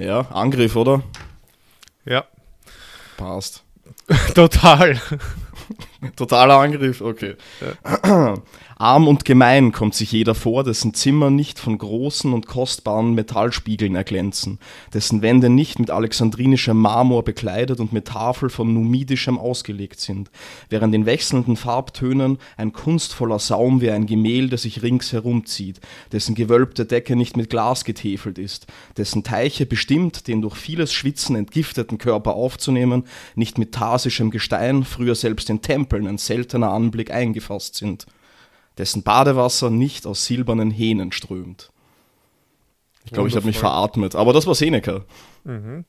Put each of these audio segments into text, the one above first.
Ja, Angriff, oder? Ja. Passt. Total. Totaler Angriff, okay. Ja. Arm und gemein kommt sich jeder vor, dessen Zimmer nicht von großen und kostbaren Metallspiegeln erglänzen, dessen Wände nicht mit alexandrinischem Marmor bekleidet und mit Tafel von numidischem ausgelegt sind, während in wechselnden Farbtönen ein kunstvoller Saum wie ein Gemälde sich rings herumzieht, dessen gewölbte Decke nicht mit Glas getäfelt ist, dessen Teiche bestimmt, den durch vieles Schwitzen entgifteten Körper aufzunehmen, nicht mit tarsischem Gestein, früher selbst in Tempeln ein seltener Anblick eingefasst sind dessen Badewasser nicht aus silbernen Hähnen strömt. Ich glaube, ich habe mich veratmet, aber das war Seneca. Mhm.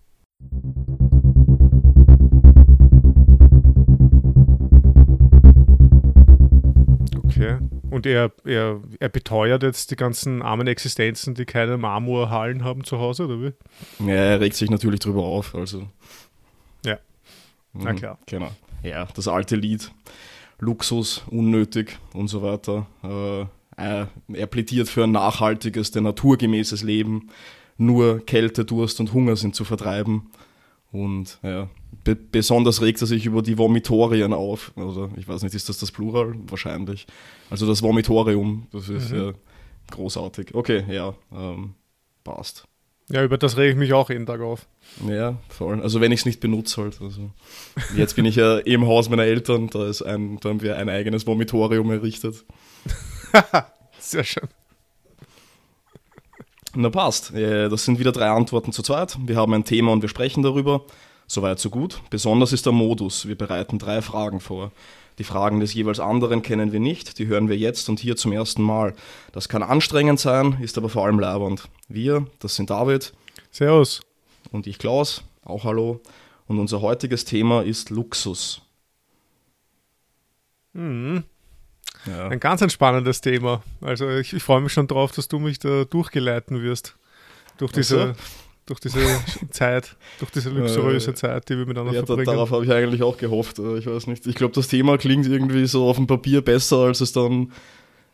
Okay. Und er, er, er beteuert jetzt die ganzen armen Existenzen, die keine Marmorhallen haben zu Hause, oder wie? Ja, er regt sich natürlich drüber auf, also. Ja. Na mhm, klar. Genau. Ja, das alte Lied. Luxus, unnötig und so weiter. Äh, er plädiert für ein nachhaltiges, der naturgemäßes Leben. Nur Kälte, Durst und Hunger sind zu vertreiben. Und ja, be besonders regt er sich über die Vomitorien auf. Also ich weiß nicht, ist das das Plural? Wahrscheinlich. Also das Vomitorium, das ist mhm. ja großartig. Okay, ja, ähm, passt. Ja, über das rege ich mich auch jeden Tag auf. Ja, voll. Also wenn ich es nicht benutze halt. Also. Jetzt bin ich ja im Haus meiner Eltern, da, ist ein, da haben wir ein eigenes Vomitorium errichtet. Sehr schön. Na passt. Das sind wieder drei Antworten zu zweit. Wir haben ein Thema und wir sprechen darüber. Soweit, so gut. Besonders ist der Modus. Wir bereiten drei Fragen vor. Die Fragen des jeweils anderen kennen wir nicht, die hören wir jetzt und hier zum ersten Mal. Das kann anstrengend sein, ist aber vor allem labernd. Wir, das sind David. Servus. Und ich Klaus, auch hallo. Und unser heutiges Thema ist Luxus. Mhm. Ja. Ein ganz entspannendes Thema. Also ich, ich freue mich schon drauf, dass du mich da durchgeleiten wirst. Durch diese, also? Durch diese Zeit, durch diese luxuriöse äh, Zeit, die wir miteinander ja, verbringen. Da, darauf habe ich eigentlich auch gehofft. Äh, ich weiß nicht. Ich glaube, das Thema klingt irgendwie so auf dem Papier besser, als es dann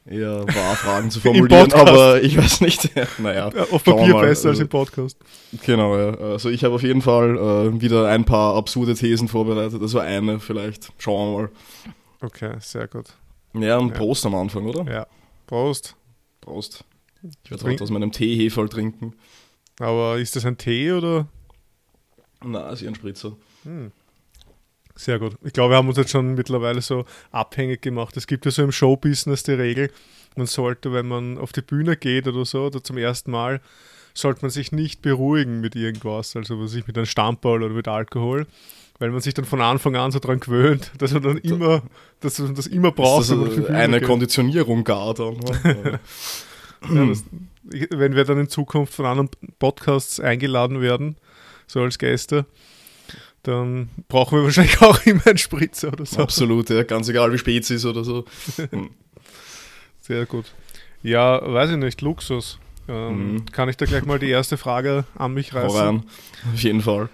eher war, Fragen zu formulieren, aber ich weiß nicht. naja, ja, auf Papier besser als im Podcast. Genau, ja. Also ich habe auf jeden Fall äh, wieder ein paar absurde Thesen vorbereitet. Also eine vielleicht. Schauen wir mal. Okay, sehr gut. Ja, und ja. Prost am Anfang, oder? Ja. Prost. Prost. Ich werde heute aus meinem Teeheferl trinken. Aber ist das ein Tee oder? Na, ist ein Spritzer. Hm. Sehr gut. Ich glaube, wir haben uns jetzt schon mittlerweile so abhängig gemacht. Es gibt ja so im Showbusiness die Regel, man sollte, wenn man auf die Bühne geht oder so, oder zum ersten Mal, sollte man sich nicht beruhigen mit irgendwas, also sich mit einem Stammball oder mit Alkohol, weil man sich dann von Anfang an so dran gewöhnt, dass man dann immer, dass man das immer braucht. Das also eine geht. Konditionierung gar dann. Ne? ja, das, wenn wir dann in Zukunft von anderen Podcasts eingeladen werden, so als Gäste, dann brauchen wir wahrscheinlich auch immer einen Spritzer oder so. Absolut, ja, ganz egal wie spät es ist oder so. Sehr gut. Ja, weiß ich nicht, Luxus. Ähm, mhm. Kann ich da gleich mal die erste Frage an mich reißen? Voran. Auf jeden Fall.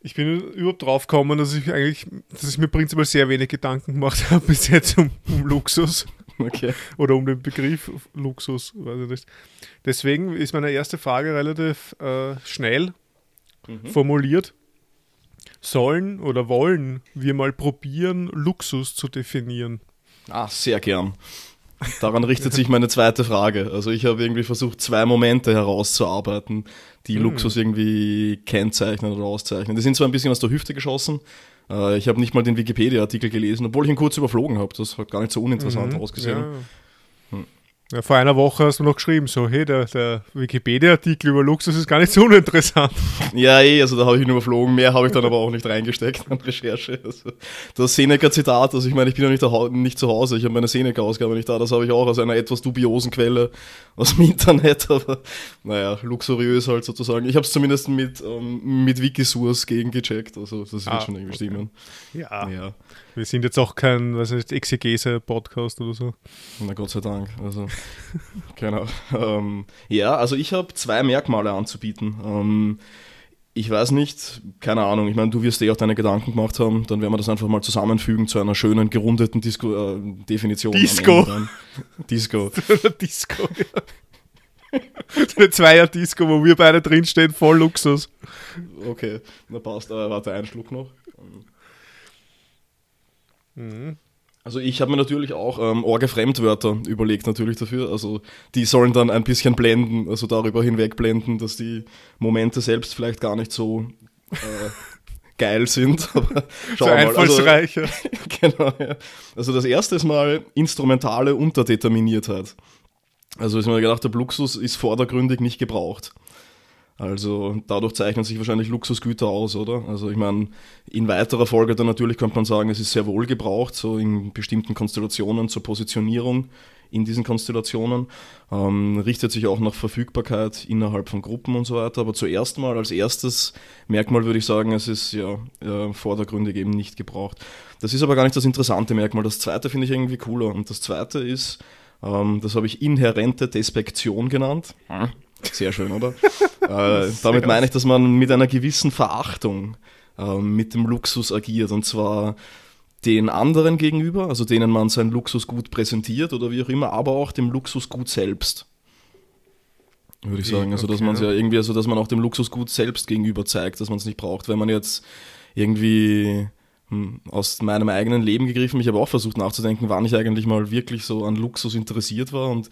Ich bin überhaupt drauf gekommen, dass ich eigentlich, dass ich mir prinzipiell sehr wenig Gedanken gemacht habe bis jetzt um, um Luxus. Okay. Oder um den Begriff Luxus, weiß ich nicht. Deswegen ist meine erste Frage relativ äh, schnell mhm. formuliert. Sollen oder wollen wir mal probieren, Luxus zu definieren? Ah, sehr gern. Daran richtet sich meine zweite Frage. Also ich habe irgendwie versucht, zwei Momente herauszuarbeiten, die mhm. Luxus irgendwie kennzeichnen oder auszeichnen. Die sind zwar ein bisschen aus der Hüfte geschossen, äh, ich habe nicht mal den Wikipedia-Artikel gelesen, obwohl ich ihn kurz überflogen habe. Das hat gar nicht so uninteressant mhm, ausgesehen. Ja. Ja, vor einer Woche hast du noch geschrieben, so, hey, der, der Wikipedia-Artikel über Luxus ist gar nicht so uninteressant. Ja, eh, also da habe ich ihn überflogen, mehr habe ich dann aber auch nicht reingesteckt an Recherche. Also, das Seneca-Zitat, also ich meine, ich bin ja nicht, nicht zu Hause, ich habe meine Seneca-Ausgabe nicht da, das habe ich auch aus einer etwas dubiosen Quelle aus dem Internet, aber naja, luxuriös halt sozusagen. Ich habe es zumindest mit, ähm, mit Wikisource gegengecheckt, also das wird ah, schon irgendwie okay. stimmen. Ja. ja. Wir sind jetzt auch kein, was ist Exegese-Podcast oder so. Na Gott sei Dank. Also, genau. Ähm, ja, also ich habe zwei Merkmale anzubieten. Ähm, ich weiß nicht, keine Ahnung, ich meine, du wirst eh auch deine Gedanken gemacht haben, dann werden wir das einfach mal zusammenfügen zu einer schönen, gerundeten Disco, äh, Definition. Disco. Disco. Disco, ja. eine Zweier-Disco, wo wir beide drinstehen, voll Luxus. Okay, na passt, aber warte, einen Schluck noch. Mhm. Also ich habe mir natürlich auch ähm, orge Fremdwörter überlegt natürlich dafür. Also die sollen dann ein bisschen blenden, also darüber hinweg blenden, dass die Momente selbst vielleicht gar nicht so äh, geil sind. Aber so einfallsreicher. Also, genau, ja. Also das erste ist mal instrumentale Unterdeterminiertheit. Also ist mir gedacht, der Luxus ist vordergründig nicht gebraucht. Also dadurch zeichnen sich wahrscheinlich Luxusgüter aus, oder? Also ich meine, in weiterer Folge dann natürlich könnte man sagen, es ist sehr wohl gebraucht, so in bestimmten Konstellationen zur Positionierung in diesen Konstellationen. Ähm, richtet sich auch nach Verfügbarkeit innerhalb von Gruppen und so weiter. Aber zuerst mal, als erstes Merkmal würde ich sagen, es ist ja äh, vordergründig eben nicht gebraucht. Das ist aber gar nicht das interessante Merkmal. Das zweite finde ich irgendwie cooler. Und das zweite ist, ähm, das habe ich inhärente Despektion genannt. Hm. Sehr schön, oder? äh, damit meine ich, dass man mit einer gewissen Verachtung äh, mit dem Luxus agiert. Und zwar den anderen gegenüber, also denen man sein Luxusgut präsentiert oder wie auch immer, aber auch dem Luxusgut selbst. Würde ich sagen. Also, dass man es ja irgendwie, also dass man auch dem Luxusgut selbst gegenüber zeigt, dass man es nicht braucht. Wenn man jetzt irgendwie hm, aus meinem eigenen Leben gegriffen, ich habe auch versucht nachzudenken, wann ich eigentlich mal wirklich so an Luxus interessiert war und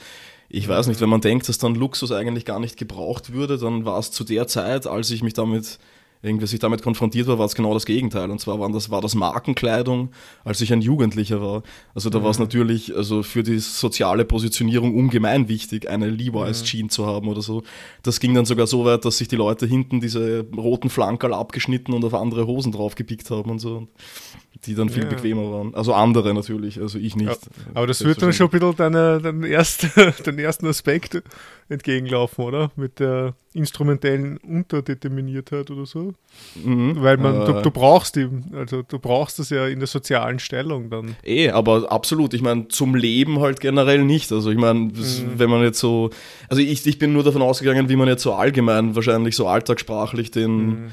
ich weiß nicht, wenn man denkt, dass dann Luxus eigentlich gar nicht gebraucht würde, dann war es zu der Zeit, als ich mich damit irgendwie sich damit konfrontiert war, war es genau das Gegenteil. Und zwar waren das, war das Markenkleidung, als ich ein Jugendlicher war. Also da mhm. war es natürlich also für die soziale Positionierung ungemein wichtig, eine Levi's mhm. Zu haben oder so. Das ging dann sogar so weit, dass sich die Leute hinten diese roten Flankerl abgeschnitten und auf andere Hosen draufgepickt haben und so. Die dann viel ja. bequemer waren. Also andere natürlich, also ich nicht. Ja, aber das wird dann schon ein bisschen deine, deinen, ersten, den ersten Aspekt entgegenlaufen, oder? Mit der instrumentellen Unterdeterminiertheit oder so. Mhm. Weil man, äh, du, du, brauchst eben, also du brauchst das ja in der sozialen Stellung dann. Eh, aber absolut. Ich meine, zum Leben halt generell nicht. Also ich meine, mhm. wenn man jetzt so, also ich, ich bin nur davon ausgegangen, wie man jetzt so allgemein wahrscheinlich so alltagssprachlich den mhm.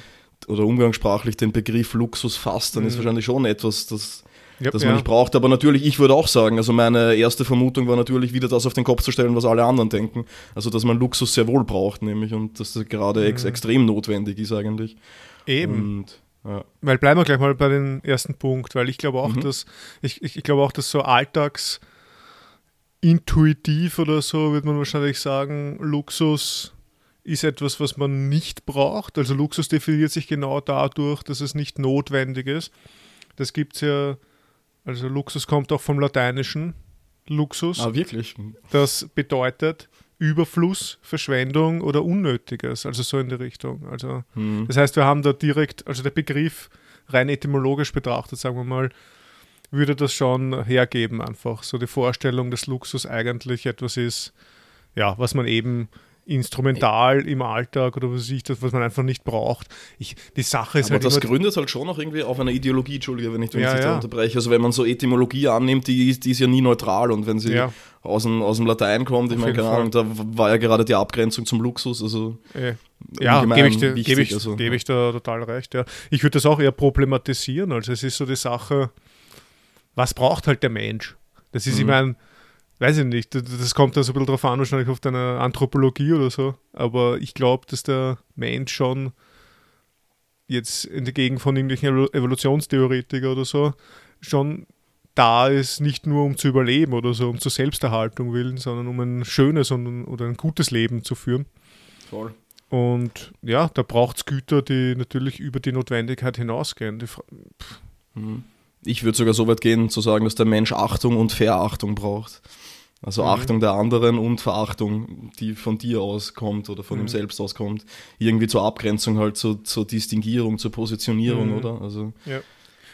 oder umgangssprachlich den Begriff Luxus fasst, dann ist mhm. wahrscheinlich schon etwas, das yep, das man ja. nicht braucht. Aber natürlich, ich würde auch sagen, also meine erste Vermutung war natürlich wieder das auf den Kopf zu stellen, was alle anderen denken. Also, dass man Luxus sehr wohl braucht, nämlich, und dass das gerade ex mhm. extrem notwendig ist eigentlich. Eben. Und, ja. Weil bleiben wir gleich mal bei dem ersten Punkt, weil ich glaube auch, mhm. dass ich, ich, ich glaube auch, dass so alltags intuitiv oder so, wird man wahrscheinlich sagen, Luxus ist etwas, was man nicht braucht. Also Luxus definiert sich genau dadurch, dass es nicht notwendig ist. Das gibt es ja also Luxus kommt auch vom lateinischen Luxus. Ah, wirklich? Das bedeutet Überfluss, Verschwendung oder Unnötiges, also so in die Richtung. Also hm. das heißt, wir haben da direkt, also der Begriff rein etymologisch betrachtet, sagen wir mal, würde das schon hergeben, einfach so die Vorstellung, dass Luxus eigentlich etwas ist, ja, was man eben instrumental im Alltag oder was ich das, was man einfach nicht braucht. Ich, die Sache ist Aber halt das gründet halt schon noch irgendwie auf einer Ideologie, Entschuldige, wenn ich, wenn ja, ja. unterbreche. Also wenn man so Etymologie annimmt, die, die ist ja nie neutral und wenn sie ja. aus, dem, aus dem Latein kommt, ich meine, keine Ahnung, da war ja gerade die Abgrenzung zum Luxus, also. Ja, gebe ich, dir, geb ich, also, geb ich da total recht. Ja. Ich würde das auch eher problematisieren. Also es ist so die Sache, was braucht halt der Mensch? Das ist, mhm. ich meine, weiß ich nicht, das kommt dann so ein bisschen drauf an, wahrscheinlich auf deine Anthropologie oder so. Aber ich glaube, dass der Mensch schon jetzt in der Gegend von irgendwelchen Evolutionstheoretiker oder so schon da ist, nicht nur um zu überleben oder so, um zur Selbsterhaltung willen, sondern um ein schönes und, oder ein gutes Leben zu führen. Voll. Und ja, da braucht es Güter, die natürlich über die Notwendigkeit hinausgehen. Mhm. ich würde sogar so weit gehen, zu sagen, dass der Mensch Achtung und Verachtung braucht. Also mhm. Achtung der anderen und Verachtung, die von dir auskommt oder von mhm. ihm selbst auskommt. Irgendwie zur Abgrenzung halt, zur, zur Distinguierung, zur Positionierung, mhm. oder? Also ja.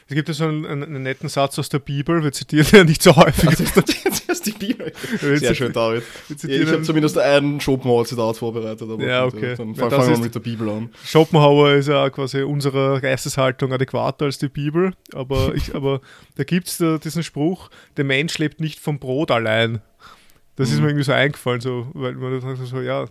Es gibt ja so einen, einen, netten Satz aus der Bibel, wir zitieren ja nicht so häufig. Also, das ist die Bibel. Sehr schön, David. ich habe zumindest ein Schopenhauer-Zitat vorbereitet. Aber ja, okay. Dann ja, fangen wir mit der Bibel an. Schopenhauer ist ja quasi unserer Geisteshaltung adäquater als die Bibel, aber, ich, aber da gibt es diesen Spruch, der Mensch lebt nicht vom Brot allein. Das mhm. ist mir irgendwie so eingefallen, so, weil man sagt so, ja,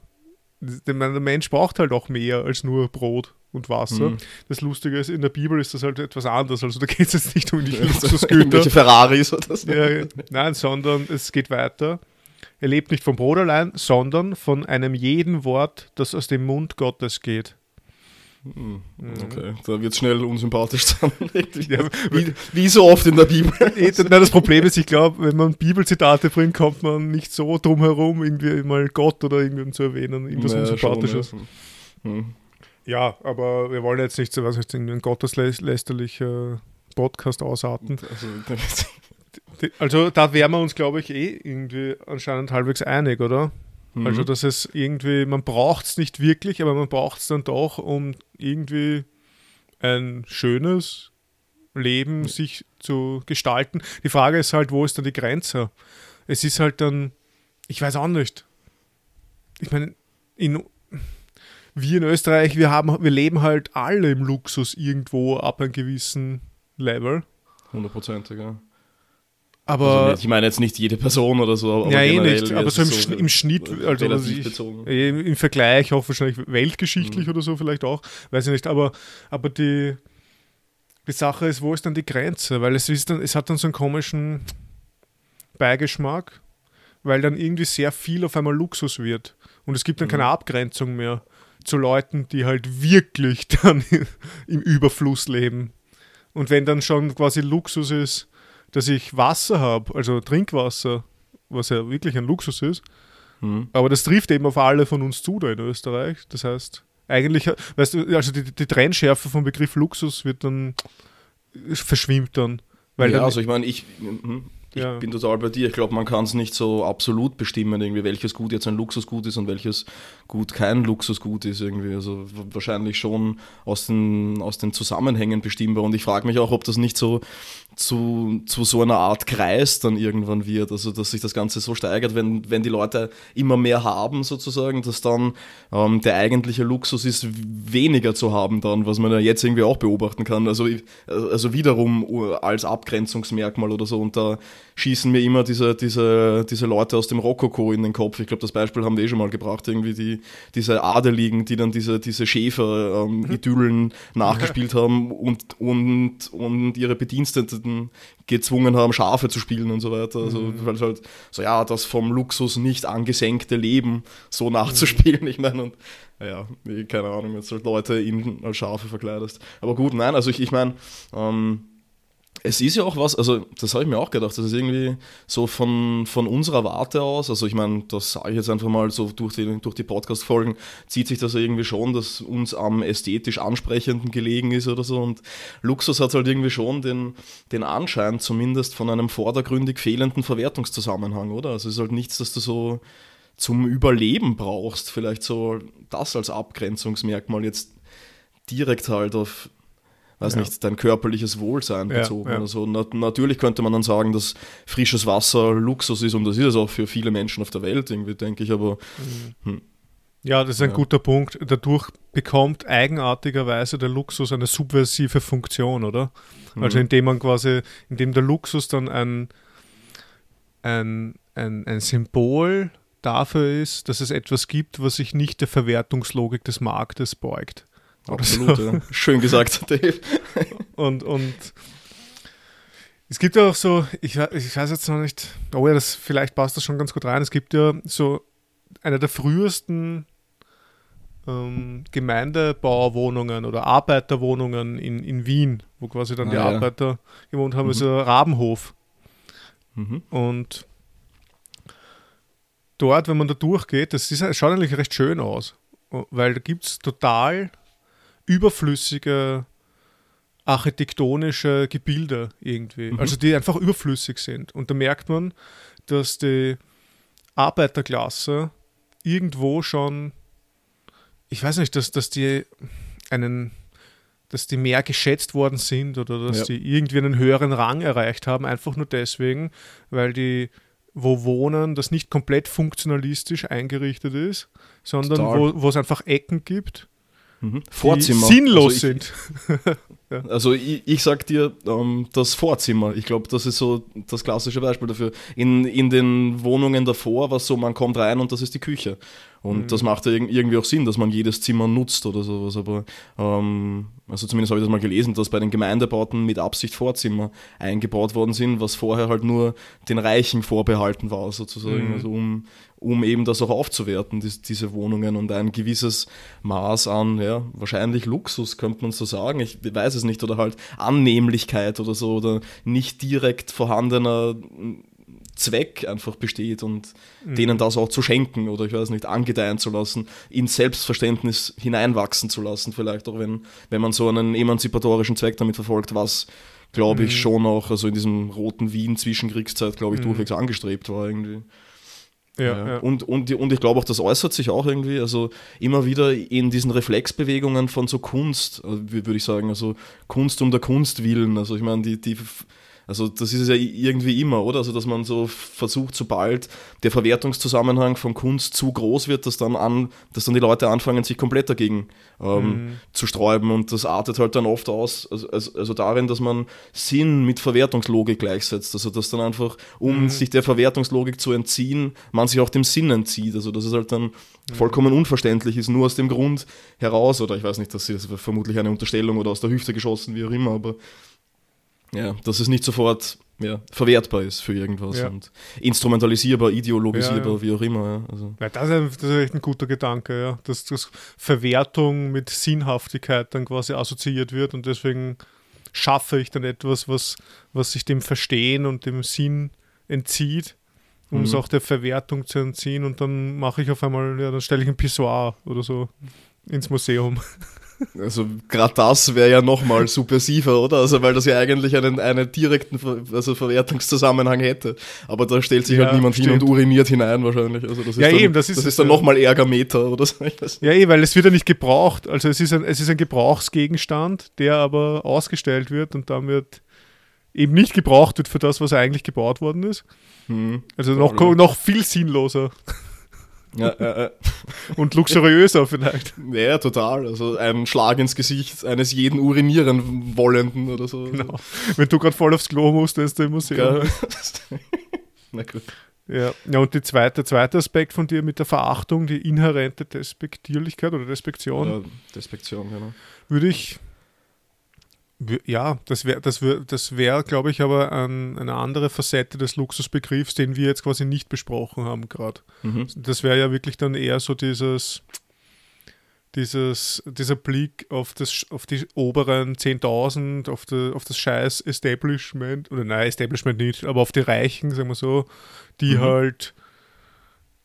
der Mensch braucht halt auch mehr als nur Brot und Wasser. Mhm. Das Lustige ist, in der Bibel ist das halt etwas anderes. Also da geht es jetzt nicht um die Luxusgüter. Ferraris oder so. Ja, nein, sondern es geht weiter. er lebt nicht vom Brot allein, sondern von einem jeden Wort, das aus dem Mund Gottes geht. Hm, okay, da wird es schnell unsympathisch dann. wie, wie, so oft in der Bibel. das Problem ist, ich glaube, wenn man Bibelzitate bringt, kommt man nicht so drum herum, irgendwie mal Gott oder irgendwen zu erwähnen, irgendwas naja, Unsympathisches. Schon, ja. Hm. Ja. aber wir wollen jetzt nicht so was, irgendwie ein gotteslästerlicher Podcast ausarten. Also, also da wären wir uns, glaube ich, eh irgendwie anscheinend halbwegs einig, oder? Mhm. Also, dass es irgendwie, man braucht es nicht wirklich, aber man braucht es dann doch, um irgendwie ein schönes Leben mhm. sich zu gestalten. Die Frage ist halt, wo ist dann die Grenze? Es ist halt dann, ich weiß auch nicht. Ich meine, in, wir in Österreich, wir, haben, wir leben halt alle im Luxus irgendwo ab einem gewissen Level. Hundertprozentig, ja. Aber also ich meine jetzt nicht jede Person oder so. Aber ja, eh nicht. Aber so im, so im Schnitt, also ich, im Vergleich auch wahrscheinlich weltgeschichtlich mhm. oder so vielleicht auch, weiß ich nicht. Aber, aber die, die Sache ist, wo ist dann die Grenze? Weil es ist dann, es hat dann so einen komischen Beigeschmack, weil dann irgendwie sehr viel auf einmal Luxus wird. Und es gibt dann mhm. keine Abgrenzung mehr zu Leuten, die halt wirklich dann im Überfluss leben. Und wenn dann schon quasi Luxus ist, dass ich Wasser habe, also Trinkwasser, was ja wirklich ein Luxus ist. Mhm. Aber das trifft eben auf alle von uns zu da in Österreich. Das heißt, eigentlich, weißt du, also die, die Trennschärfe vom Begriff Luxus wird dann, verschwimmt dann. Weil ja, dann, also ich meine, ich, hm, ich ja. bin total bei dir. Ich glaube, man kann es nicht so absolut bestimmen, irgendwie, welches Gut jetzt ein Luxusgut ist und welches Gut kein Luxusgut ist. Irgendwie. Also wahrscheinlich schon aus den, aus den Zusammenhängen bestimmbar. Und ich frage mich auch, ob das nicht so zu, zu so einer Art Kreis dann irgendwann wird. Also dass sich das Ganze so steigert, wenn, wenn die Leute immer mehr haben, sozusagen, dass dann ähm, der eigentliche Luxus ist, weniger zu haben dann, was man ja jetzt irgendwie auch beobachten kann. Also, also wiederum als Abgrenzungsmerkmal oder so. Und da schießen mir immer diese, diese, diese Leute aus dem Rokoko in den Kopf. Ich glaube, das Beispiel haben wir eh schon mal gebracht, irgendwie die, diese Adeligen, die dann diese, diese Schäfer-Idyllen ähm, nachgespielt haben und, und, und ihre Bediensteten Leuten gezwungen haben, Schafe zu spielen und so weiter. Also, mhm. weil halt so, ja, das vom Luxus nicht angesenkte Leben so nachzuspielen. Mhm. Ich meine, und ja, keine Ahnung, jetzt halt Leute in, als Schafe verkleidest. Aber gut, nein, also ich, ich meine, ähm, es ist ja auch was, also das habe ich mir auch gedacht, das ist irgendwie so von, von unserer Warte aus, also ich meine, das sage ich jetzt einfach mal so durch die, durch die Podcast-Folgen, zieht sich das irgendwie schon, dass uns am ästhetisch Ansprechenden gelegen ist oder so und Luxus hat halt irgendwie schon den, den Anschein zumindest von einem vordergründig fehlenden Verwertungszusammenhang, oder? Also es ist halt nichts, das du so zum Überleben brauchst, vielleicht so das als Abgrenzungsmerkmal jetzt direkt halt auf weiß ja. nicht, dein körperliches Wohlsein bezogen ja, oder so. Na, natürlich könnte man dann sagen, dass frisches Wasser Luxus ist und das ist es auch für viele Menschen auf der Welt, irgendwie, denke ich, aber. Mhm. Hm. Ja, das ist ein guter Punkt. Dadurch bekommt eigenartigerweise der Luxus eine subversive Funktion, oder? Mhm. Also indem man quasi, indem der Luxus dann ein, ein, ein, ein Symbol dafür ist, dass es etwas gibt, was sich nicht der Verwertungslogik des Marktes beugt. Absolut, so. ja. Schön gesagt, Dave. und, und es gibt ja auch so, ich, ich weiß jetzt noch nicht, oh ja, das, vielleicht passt das schon ganz gut rein. Es gibt ja so eine der frühesten ähm, Gemeindebauwohnungen oder Arbeiterwohnungen in, in Wien, wo quasi dann ah, die ja. Arbeiter gewohnt haben, mhm. ist ein Rabenhof. Mhm. Und dort, wenn man da durchgeht, das ist, schaut eigentlich recht schön aus, weil da gibt es total überflüssige architektonische Gebilde irgendwie, mhm. also die einfach überflüssig sind. Und da merkt man, dass die Arbeiterklasse irgendwo schon, ich weiß nicht, dass, dass die einen, dass die mehr geschätzt worden sind oder dass ja. die irgendwie einen höheren Rang erreicht haben, einfach nur deswegen, weil die wo Wohnen das nicht komplett funktionalistisch eingerichtet ist, sondern wo es einfach Ecken gibt Mhm. Vorzimmer. sinnlos also ich, sind. ja. Also ich, ich sag dir, ähm, das Vorzimmer, ich glaube, das ist so das klassische Beispiel dafür. In, in den Wohnungen davor war es so, man kommt rein und das ist die Küche. Und mhm. das macht ja irgendwie auch Sinn, dass man jedes Zimmer nutzt oder sowas. Aber ähm, also zumindest habe ich das mal gelesen, dass bei den Gemeindebauten mit Absicht Vorzimmer eingebaut worden sind, was vorher halt nur den Reichen vorbehalten war, sozusagen. Mhm. Also um, um eben das auch aufzuwerten, die, diese Wohnungen und ein gewisses Maß an, ja, wahrscheinlich Luxus, könnte man so sagen. Ich weiß es nicht, oder halt Annehmlichkeit oder so, oder nicht direkt vorhandener Zweck einfach besteht und mhm. denen das auch zu schenken oder ich weiß nicht, angedeihen zu lassen, ins Selbstverständnis hineinwachsen zu lassen, vielleicht auch wenn, wenn man so einen emanzipatorischen Zweck damit verfolgt, was glaube ich mhm. schon auch, also in diesem roten Wien Zwischenkriegszeit, glaube ich, mhm. durchwegs angestrebt war irgendwie. Ja, ja. Und, und, und ich glaube auch, das äußert sich auch irgendwie, also immer wieder in diesen Reflexbewegungen von so Kunst, äh, würde ich sagen, also Kunst um der Kunst willen. Also ich meine, die, die also das ist es ja irgendwie immer, oder? Also dass man so versucht, sobald der Verwertungszusammenhang von Kunst zu groß wird, dass dann an, dass dann die Leute anfangen, sich komplett dagegen ähm, mhm. zu sträuben. Und das artet halt dann oft aus, also, also, also, darin, dass man Sinn mit Verwertungslogik gleichsetzt. Also dass dann einfach, um mhm. sich der Verwertungslogik zu entziehen, man sich auch dem Sinn entzieht. Also dass es halt dann mhm. vollkommen unverständlich ist, nur aus dem Grund heraus, oder ich weiß nicht, das ist vermutlich eine Unterstellung oder aus der Hüfte geschossen, wie auch immer, aber ja, dass es nicht sofort ja, verwertbar ist für irgendwas ja. und instrumentalisierbar, ideologisierbar, ja, wie auch immer. Also. das, ist, das, ist, echt ein guter Gedanke, ja. dass, dass Verwertung mit Sinnhaftigkeit dann quasi assoziiert wird und deswegen schaffe ich dann etwas, was, was sich dem Verstehen und dem Sinn entzieht, um mhm. es auch der Verwertung zu entziehen und dann mache ich auf einmal, ja, dann stelle ich ein Pissoir oder so ins Museum. Also gerade das wäre ja nochmal subversiver, oder? Also weil das ja eigentlich einen, einen direkten Ver also Verwertungszusammenhang hätte. Aber da stellt sich halt ja, halt niemand stimmt. hin und uriniert hinein wahrscheinlich. Also das ist ja, dann, eben, das ist, das ist dann nochmal Ärgermeter oder so. Ja, eh, weil es wird ja nicht gebraucht. Also es ist, ein, es ist ein Gebrauchsgegenstand, der aber ausgestellt wird und damit eben nicht gebraucht wird für das, was eigentlich gebaut worden ist. Hm. Also noch, noch viel sinnloser. Ja, ja, ja. Und luxuriöser vielleicht. Ja, total. Also ein Schlag ins Gesicht eines jeden urinieren Wollenden oder so. Genau. Wenn du gerade voll aufs Klo musst, ist der im Museum. Na gut. Ja. ja, und die zweite, der zweite Aspekt von dir mit der Verachtung, die inhärente Despektierlichkeit oder Despektion. Ja, Despektion, genau. Würde ich ja, das wäre, das wär, das wär, glaube ich, aber ein, eine andere Facette des Luxusbegriffs, den wir jetzt quasi nicht besprochen haben gerade. Mhm. Das wäre ja wirklich dann eher so dieses, dieses, dieser Blick auf, das, auf die oberen 10.000, auf, auf das scheiß Establishment, oder nein, Establishment nicht, aber auf die Reichen, sagen wir so, die mhm. halt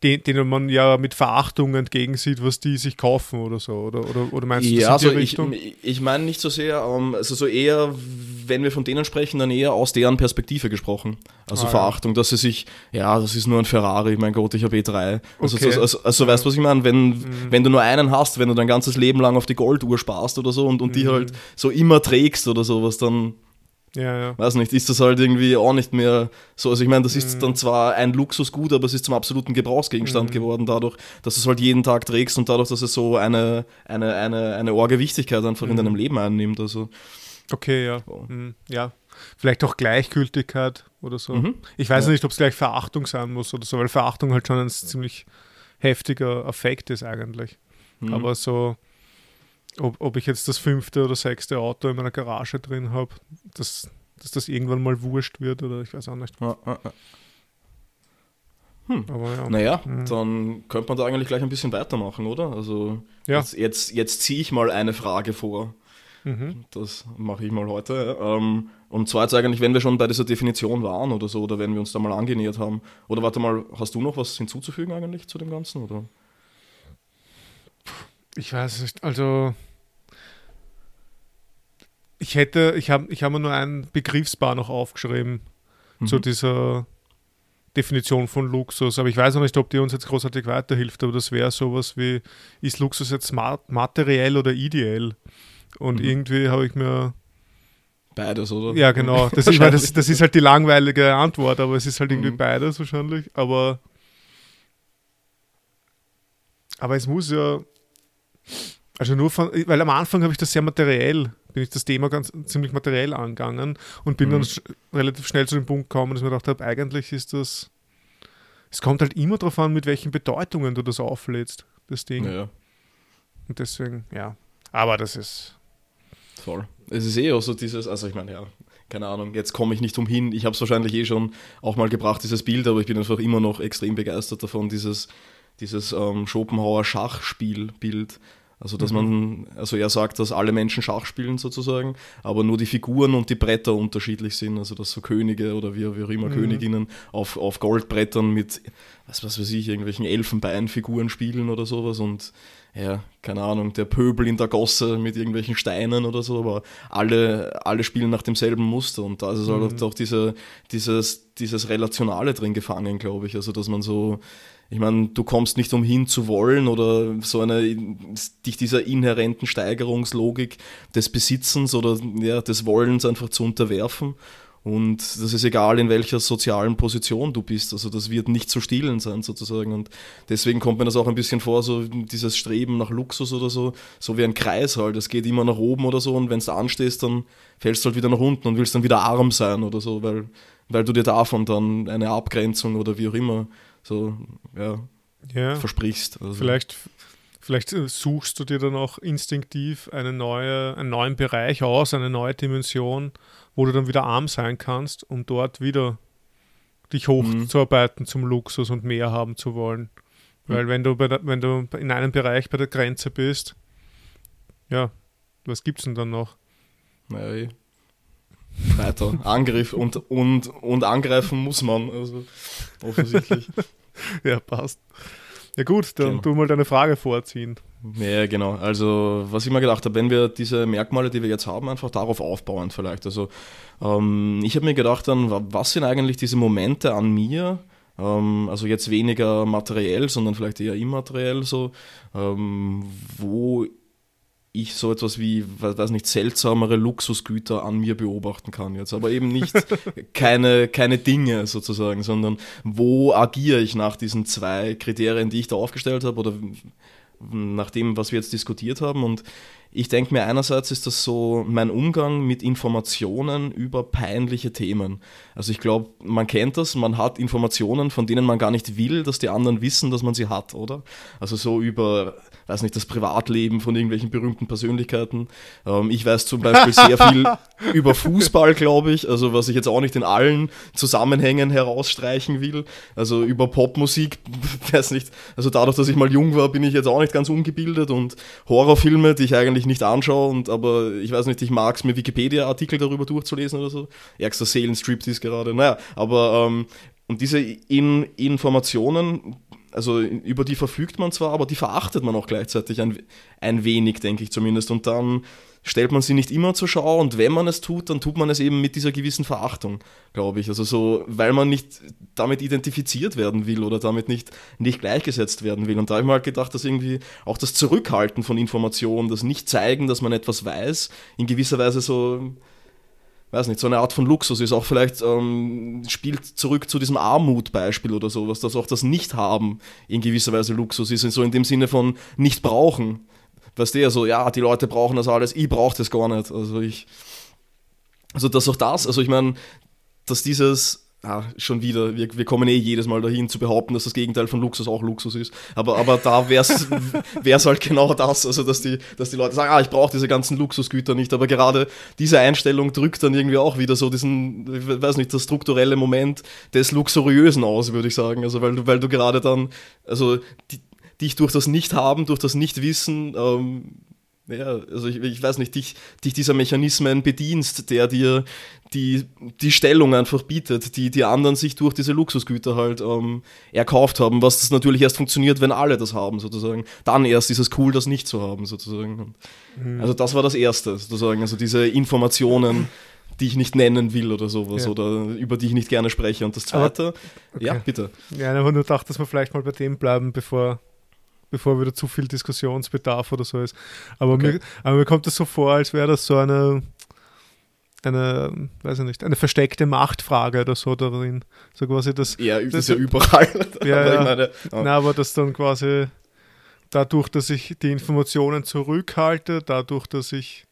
den, denen man ja mit Verachtung entgegensieht, was die sich kaufen oder so. Oder, oder, oder meinst du ja, das in also die Richtung? Ich, ich meine nicht so sehr, um, ähm, also so eher, wenn wir von denen sprechen, dann eher aus deren Perspektive gesprochen. Also ah, Verachtung, ja. dass sie sich, ja, das ist nur ein Ferrari, mein Gott, ich habe E3. Also, okay. also, also, also weißt du, was ich meine? Wenn, mhm. wenn du nur einen hast, wenn du dein ganzes Leben lang auf die Golduhr sparst oder so und, und mhm. die halt so immer trägst oder sowas, dann ja, ja. Weiß nicht, ist das halt irgendwie auch nicht mehr so. Also ich meine, das ist mhm. dann zwar ein Luxusgut, aber es ist zum absoluten Gebrauchsgegenstand mhm. geworden, dadurch, dass du es halt jeden Tag trägst und dadurch, dass es so eine, eine, eine, eine orge Wichtigkeit einfach mhm. in deinem Leben einnimmt. Also. Okay, ja. Mhm. Ja. Vielleicht auch Gleichgültigkeit oder so. Mhm. Ich weiß ja. nicht, ob es gleich Verachtung sein muss oder so, weil Verachtung halt schon ein ziemlich heftiger Effekt ist eigentlich. Mhm. Aber so ob, ob ich jetzt das fünfte oder sechste Auto in meiner Garage drin habe, dass, dass das irgendwann mal wurscht wird oder ich weiß auch nicht. Ja, ja, ja. Hm. Ja. Naja, mhm. dann könnte man da eigentlich gleich ein bisschen weitermachen, oder? Also ja. jetzt, jetzt, jetzt ziehe ich mal eine Frage vor. Mhm. Das mache ich mal heute. Ähm, und zwar jetzt eigentlich, wenn wir schon bei dieser Definition waren oder so, oder wenn wir uns da mal angenähert haben. Oder warte mal, hast du noch was hinzuzufügen eigentlich zu dem Ganzen? Oder? Ich weiß nicht, also ich hätte, ich habe ich hab mir nur ein Begriffspaar noch aufgeschrieben mhm. zu dieser Definition von Luxus, aber ich weiß noch nicht, ob die uns jetzt großartig weiterhilft, aber das wäre sowas wie, ist Luxus jetzt materiell oder ideell? Und mhm. irgendwie habe ich mir Beides, oder? Ja, genau. Das, meine, das, das, ist halt die langweilige Antwort, aber es ist halt irgendwie mhm. beides wahrscheinlich. Aber, aber es muss ja, also nur von, weil am Anfang habe ich das sehr materiell, bin ich das Thema ganz ziemlich materiell angegangen und bin mhm. dann sch relativ schnell zu dem Punkt gekommen, dass ich mir gedacht habe, eigentlich ist das, es kommt halt immer darauf an, mit welchen Bedeutungen du das auflädst, das Ding. Ja. Und deswegen, ja. Aber das ist. Voll. Es ist eh auch so dieses, also ich meine, ja, keine Ahnung, jetzt komme ich nicht umhin. Ich habe es wahrscheinlich eh schon auch mal gebracht, dieses Bild, aber ich bin einfach immer noch extrem begeistert davon, dieses, dieses ähm, Schopenhauer Schachspielbild. Also, dass mhm. man, also er sagt, dass alle Menschen Schach spielen sozusagen, aber nur die Figuren und die Bretter unterschiedlich sind. Also, dass so Könige oder wie, wie auch immer mhm. Königinnen auf, auf Goldbrettern mit, was, was weiß ich, irgendwelchen Elfenbeinfiguren spielen oder sowas und ja, keine Ahnung, der Pöbel in der Gosse mit irgendwelchen Steinen oder so, aber alle, alle spielen nach demselben Muster und da ist mhm. halt auch diese, dieses, dieses Relationale drin gefangen, glaube ich. Also, dass man so, ich meine, du kommst nicht umhin zu wollen oder so eine, dich dieser inhärenten Steigerungslogik des Besitzens oder ja, des Wollens einfach zu unterwerfen. Und das ist egal, in welcher sozialen Position du bist. Also das wird nicht zu stillen sein sozusagen. Und deswegen kommt mir das auch ein bisschen vor, so dieses Streben nach Luxus oder so, so wie ein Kreis halt. Es geht immer nach oben oder so und wenn du anstehst, dann fällst du halt wieder nach unten und willst dann wieder arm sein oder so, weil, weil du dir davon dann eine Abgrenzung oder wie auch immer so ja, ja. versprichst. Also. Vielleicht, vielleicht suchst du dir dann auch instinktiv eine neue, einen neuen Bereich aus, eine neue Dimension wo du dann wieder arm sein kannst, um dort wieder dich hochzuarbeiten mhm. zum Luxus und mehr haben zu wollen. Weil mhm. wenn du, der, wenn du in einem Bereich bei der Grenze bist, ja, was gibt's denn dann noch? Naja. Weiter. Angriff und, und, und angreifen muss man, also offensichtlich. ja, passt. Ja gut, dann genau. tu mal deine Frage vorziehen. Ja, genau. Also, was ich mir gedacht habe, wenn wir diese Merkmale, die wir jetzt haben, einfach darauf aufbauen vielleicht. Also, ähm, ich habe mir gedacht dann, was sind eigentlich diese Momente an mir, ähm, also jetzt weniger materiell, sondern vielleicht eher immateriell so, ähm, wo ich so etwas wie, weiß nicht, seltsamere Luxusgüter an mir beobachten kann jetzt. Aber eben nicht keine, keine Dinge sozusagen, sondern wo agiere ich nach diesen zwei Kriterien, die ich da aufgestellt habe oder nach dem, was wir jetzt diskutiert haben. Und ich denke mir, einerseits ist das so mein Umgang mit Informationen über peinliche Themen. Also ich glaube, man kennt das, man hat Informationen, von denen man gar nicht will, dass die anderen wissen, dass man sie hat, oder? Also so über weiß nicht, das Privatleben von irgendwelchen berühmten Persönlichkeiten. Ähm, ich weiß zum Beispiel sehr viel über Fußball, glaube ich, also was ich jetzt auch nicht in allen Zusammenhängen herausstreichen will. Also über Popmusik, weiß nicht, also dadurch, dass ich mal jung war, bin ich jetzt auch nicht ganz ungebildet und Horrorfilme, die ich eigentlich nicht anschaue und aber ich weiß nicht, ich mag es mir Wikipedia-Artikel darüber durchzulesen oder so. Ärgster Seelenstrip ist gerade, naja, aber ähm, und diese in Informationen also über die verfügt man zwar, aber die verachtet man auch gleichzeitig ein, ein wenig, denke ich zumindest. Und dann stellt man sie nicht immer zur Schau und wenn man es tut, dann tut man es eben mit dieser gewissen Verachtung, glaube ich. Also so, weil man nicht damit identifiziert werden will oder damit nicht, nicht gleichgesetzt werden will. Und da habe ich mir halt gedacht, dass irgendwie auch das Zurückhalten von Informationen, das Nicht-Zeigen, dass man etwas weiß, in gewisser Weise so weiß nicht, so eine Art von Luxus ist. Auch vielleicht ähm, spielt zurück zu diesem Armutbeispiel oder sowas, dass auch das Nicht-Haben in gewisser Weise Luxus ist, so in dem Sinne von nicht brauchen. Weißt du, ja, so, ja, die Leute brauchen das alles, ich brauche das gar nicht. Also ich, also dass auch das, also ich meine, dass dieses Ah, schon wieder, wir, wir kommen eh jedes Mal dahin zu behaupten, dass das Gegenteil von Luxus auch Luxus ist. Aber, aber da wäre es halt genau das, also dass die, dass die Leute sagen, ah, ich brauche diese ganzen Luxusgüter nicht. Aber gerade diese Einstellung drückt dann irgendwie auch wieder so diesen, ich weiß nicht, das strukturelle Moment des Luxuriösen aus, würde ich sagen. Also weil du, weil du gerade dann, also die, dich durch das Nicht-Haben, durch das Nicht-Wissen ähm, ja, also ich, ich, weiß nicht, dich, dich dieser Mechanismen bedienst, der dir die, die Stellung einfach bietet, die die anderen sich durch diese Luxusgüter halt ähm, erkauft haben, was das natürlich erst funktioniert, wenn alle das haben, sozusagen. Dann erst ist es cool, das nicht zu haben, sozusagen. Mhm. Also das war das Erste, sozusagen, also diese Informationen, die ich nicht nennen will oder sowas, ja. oder über die ich nicht gerne spreche. Und das Zweite, okay. ja, bitte. Ja, aber nur gedacht, dass wir vielleicht mal bei dem bleiben, bevor bevor wieder zu viel Diskussionsbedarf oder so ist. Aber, okay. mir, aber mir kommt das so vor, als wäre das so eine, eine, weiß ich nicht, eine versteckte Machtfrage oder so darin. So quasi das. Ja, das ist ja überall. Ja, aber, ja. Meine, oh. Na, aber das dann quasi dadurch, dass ich die Informationen zurückhalte, dadurch, dass ich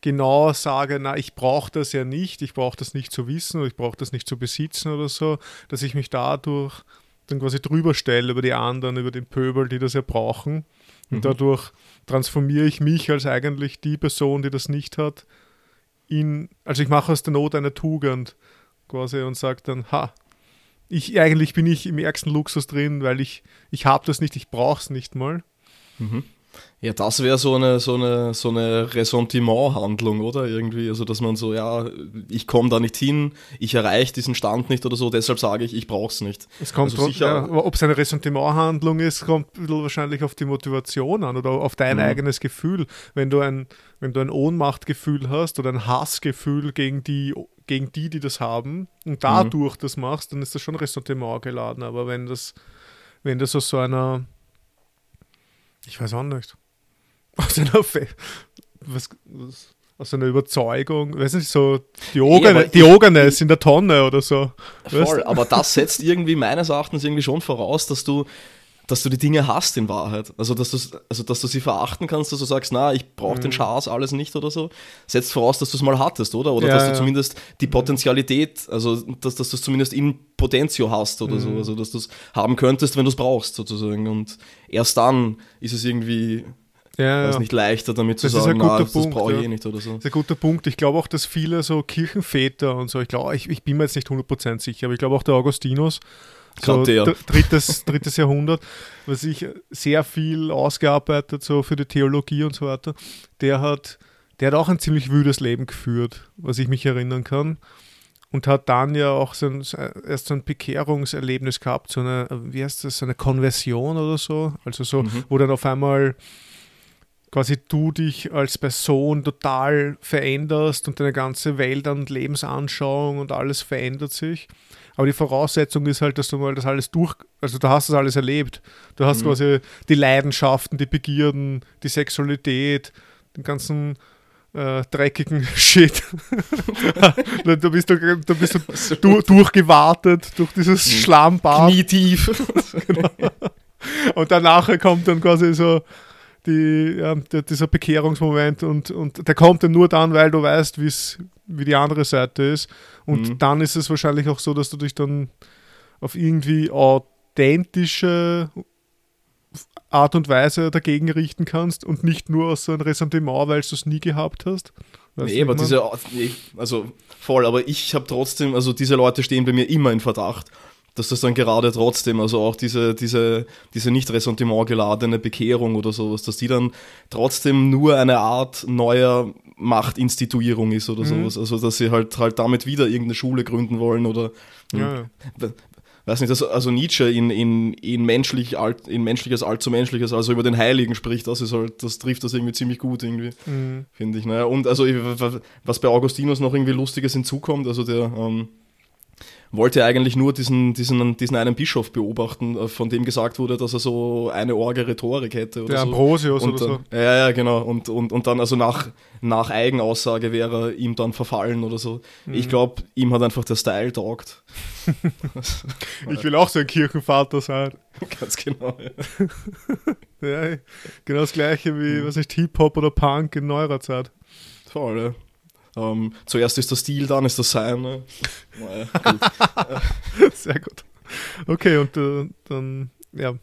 genau sage, na, ich brauche das ja nicht, ich brauche das nicht zu wissen oder ich brauche das nicht zu besitzen oder so, dass ich mich dadurch dann quasi drüber stelle über die anderen, über den Pöbel, die das ja brauchen. Und mhm. dadurch transformiere ich mich als eigentlich die Person, die das nicht hat, in, also ich mache aus der Not eine Tugend quasi und sage dann, ha, ich eigentlich bin ich im ärgsten Luxus drin, weil ich, ich habe das nicht, ich brauche es nicht mal. Mhm. Ja, das wäre so eine, so eine, so eine Ressentiment-Handlung, oder? Irgendwie, also dass man so, ja, ich komme da nicht hin, ich erreiche diesen Stand nicht oder so, deshalb sage ich, ich brauche es nicht. Es kommt also sicher, ja, ob es eine Ressentiment-Handlung ist, kommt wahrscheinlich auf die Motivation an oder auf dein mhm. eigenes Gefühl. Wenn du ein, wenn du ein Ohnmachtgefühl hast oder ein Hassgefühl gegen die, gegen die, die das haben und dadurch mhm. das machst, dann ist das schon Ressentiment geladen. Aber wenn das, wenn das aus so einer ich weiß auch nicht. Aus einer, Fe was, was, aus einer Überzeugung, weiß nicht, so Diogenes, ja, Diogenes in der Tonne oder so. Voll, weißt? aber das setzt irgendwie meines Erachtens irgendwie schon voraus, dass du dass du die Dinge hast in Wahrheit. Also dass, du, also, dass du sie verachten kannst, dass du sagst, na, ich brauche mhm. den Schaß alles nicht oder so. Setzt voraus, dass du es mal hattest, oder? Oder ja, dass du ja. zumindest die Potenzialität, also dass, dass du es zumindest in Potentio hast oder mhm. so. Also dass du es haben könntest, wenn du es brauchst, sozusagen. Und erst dann ist es irgendwie ja, ja. nicht leichter damit zu das sagen, na, das brauche ich ja. eh nicht oder so. Das ist ein guter Punkt. Ich glaube auch, dass viele so Kirchenväter und so, ich glaube, ich, ich bin mir jetzt nicht 100% sicher, aber ich glaube auch der Augustinus, so drittes, drittes Jahrhundert, was sich sehr viel ausgearbeitet so für die Theologie und so weiter. Der hat, der hat auch ein ziemlich wüdes Leben geführt, was ich mich erinnern kann. Und hat dann ja auch so ein, erst so ein Bekehrungserlebnis gehabt, so eine, wie heißt das, so eine Konversion oder so. Also so, mhm. wo dann auf einmal quasi du dich als Person total veränderst und deine ganze Welt und Lebensanschauung und alles verändert sich. Aber die Voraussetzung ist halt, dass du mal das alles durch, also du hast das alles erlebt. Du hast mhm. quasi die Leidenschaften, die Begierden, die Sexualität, den ganzen äh, dreckigen Shit. da bist du, da bist du du durchgewartet durch dieses mhm. Schlammbad. Knietief. genau. Und danach kommt dann quasi so die, ja, der, dieser Bekehrungsmoment und, und der kommt dann nur dann, weil du weißt, wie die andere Seite ist. Und mhm. dann ist es wahrscheinlich auch so, dass du dich dann auf irgendwie authentische Art und Weise dagegen richten kannst und nicht nur aus so einem Ressentiment, weil du es nie gehabt hast. Weißt nee, aber diese, also voll, aber ich habe trotzdem, also diese Leute stehen bei mir immer in Verdacht dass das dann gerade trotzdem, also auch diese, diese, diese nicht ressentiment geladene Bekehrung oder sowas, dass die dann trotzdem nur eine Art neuer Machtinstituierung ist oder mhm. sowas. Also dass sie halt halt damit wieder irgendeine Schule gründen wollen oder ja. weiß nicht, dass, also Nietzsche in, in, in, menschlich alt, in menschliches allzu menschliches, also über den Heiligen spricht, das ist halt, das trifft das irgendwie ziemlich gut irgendwie, mhm. finde ich. Naja, und also was bei Augustinus noch irgendwie Lustiges hinzukommt, also der ähm, wollte eigentlich nur diesen, diesen, diesen einen Bischof beobachten, äh, von dem gesagt wurde, dass er so eine orge Rhetorik hätte. Oder Der so. Ambrosius und, oder so. Ja, ja, genau. Und, und, und dann, also nach, nach Eigenaussage wäre er ihm dann verfallen oder so. Mhm. Ich glaube, ihm hat einfach der Style taugt. ich will auch so ein Kirchenvater sein. Ganz genau. Ja. ja genau das gleiche wie, mhm. was ist Hip-Hop oder Punk in neuerer Zeit. Voll, ja. Ähm, zuerst ist der Stil, dann ist das Sein. Ne? Naja, gut. Sehr gut. Okay, und äh, dann, ja,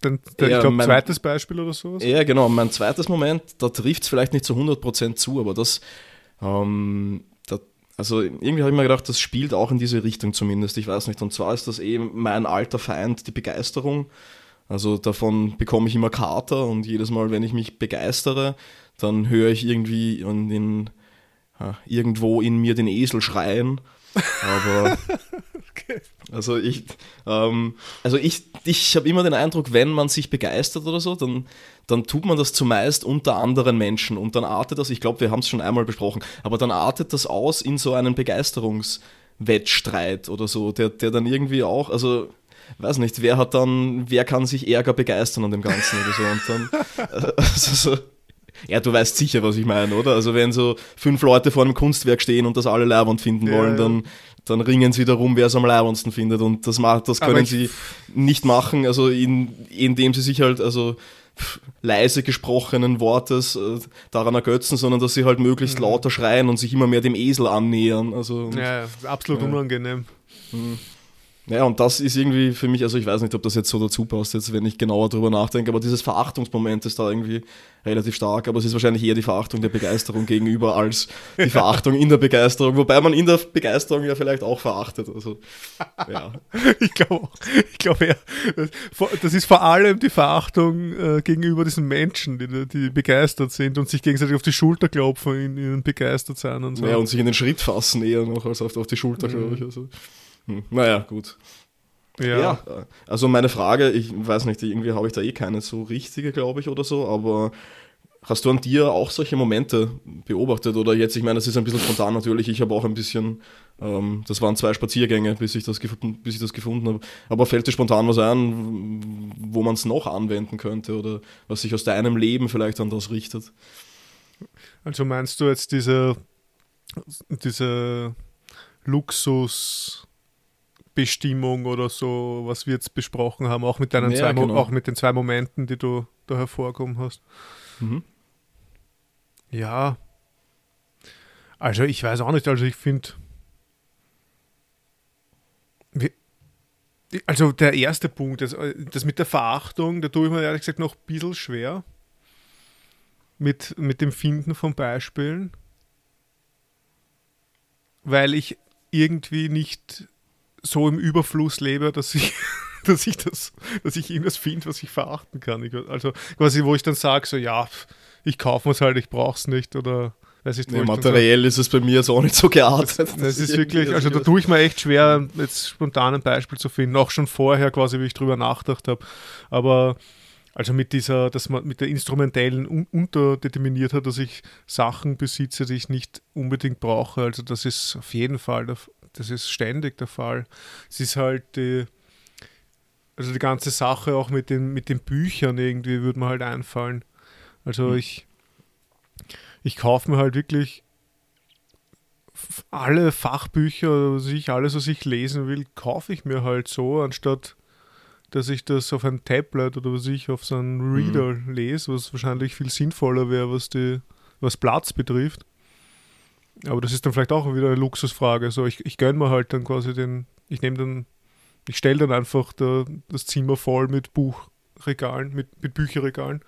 dann, dann ja, ich glaube, zweites Beispiel oder sowas? Ja, genau. Mein zweites Moment, da trifft es vielleicht nicht zu 100% zu, aber das, ähm, da, also irgendwie habe ich mir gedacht, das spielt auch in diese Richtung zumindest. Ich weiß nicht. Und zwar ist das eben mein alter Feind, die Begeisterung. Also davon bekomme ich immer Kater und jedes Mal, wenn ich mich begeistere, dann höre ich irgendwie in den irgendwo in mir den Esel schreien. Aber okay. also ich, ähm, also ich, ich habe immer den Eindruck, wenn man sich begeistert oder so, dann, dann tut man das zumeist unter anderen Menschen und dann artet das, ich glaube, wir haben es schon einmal besprochen, aber dann artet das aus in so einen Begeisterungswettstreit oder so, der, der dann irgendwie auch, also weiß nicht, wer hat dann, wer kann sich ärger begeistern an dem Ganzen oder so und dann, also so, ja, du weißt sicher, was ich meine, oder? Also wenn so fünf Leute vor einem Kunstwerk stehen und das alle leibend finden ja, wollen, dann, dann ringen sie darum, wer es am leibendsten findet. Und das, macht, das können sie nicht machen, also in, indem sie sich halt, also leise gesprochenen Wortes äh, daran ergötzen, sondern dass sie halt möglichst mhm. lauter schreien und sich immer mehr dem Esel annähern. Also, ja, absolut ja. unangenehm. Mhm. Ja, und das ist irgendwie für mich, also ich weiß nicht, ob das jetzt so dazu passt, jetzt, wenn ich genauer drüber nachdenke, aber dieses Verachtungsmoment ist da irgendwie relativ stark, aber es ist wahrscheinlich eher die Verachtung der Begeisterung gegenüber als die Verachtung in der Begeisterung, wobei man in der Begeisterung ja vielleicht auch verachtet. Also, ja. ich glaube ich glaube ja, das ist vor allem die Verachtung äh, gegenüber diesen Menschen, die, die begeistert sind und sich gegenseitig auf die Schulter klopfen, in, in begeistert sein und so. Ja, und sich in den Schritt fassen eher noch als auf, auf die Schulter, mhm. glaube ich. Also. Hm. Naja, gut. Ja. ja. Also meine Frage, ich weiß nicht, irgendwie habe ich da eh keine so richtige, glaube ich, oder so, aber hast du an dir auch solche Momente beobachtet oder jetzt, ich meine, das ist ein bisschen spontan natürlich, ich habe auch ein bisschen, ähm, das waren zwei Spaziergänge, bis ich, das bis ich das gefunden habe, aber fällt dir spontan was ein, wo man es noch anwenden könnte oder was sich aus deinem Leben vielleicht an das richtet? Also meinst du jetzt diese, diese Luxus- Bestimmung oder so, was wir jetzt besprochen haben, auch mit, deinen ja, zwei, genau. auch mit den zwei Momenten, die du da hervorgehoben hast. Mhm. Ja. Also ich weiß auch nicht, also ich finde, also der erste Punkt, das, das mit der Verachtung, da tue ich mir ehrlich gesagt noch ein bisschen schwer mit, mit dem Finden von Beispielen, weil ich irgendwie nicht so im Überfluss lebe, dass ich, dass ich das, dass ich irgendwas finde, was ich verachten kann. Ich, also quasi, wo ich dann sage, so ja, ich kaufe es halt, ich brauche es nicht oder weiß ich nee, materiell ist es bei mir jetzt auch nicht so geartet. Das, das ist wirklich, also da tue ich mir echt schwer, jetzt spontan ein Beispiel zu finden, auch schon vorher quasi, wie ich drüber nachgedacht habe. Aber also mit dieser, dass man mit der instrumentellen un unterdeterminiert hat, dass ich Sachen besitze, die ich nicht unbedingt brauche. Also das ist auf jeden Fall das ist ständig der Fall. Es ist halt die, also die ganze Sache auch mit den, mit den Büchern irgendwie würde mir halt einfallen. Also mhm. ich, ich kaufe mir halt wirklich alle Fachbücher, was ich, alles, was ich lesen will, kaufe ich mir halt so, anstatt dass ich das auf ein Tablet oder was ich auf so einen Reader mhm. lese, was wahrscheinlich viel sinnvoller wäre, was die, was Platz betrifft. Aber das ist dann vielleicht auch wieder eine Luxusfrage. So, ich, ich gönne mir halt dann quasi den, ich nehme dann, ich stelle dann einfach da, das Zimmer voll mit Buchregalen, mit, mit Bücherregalen.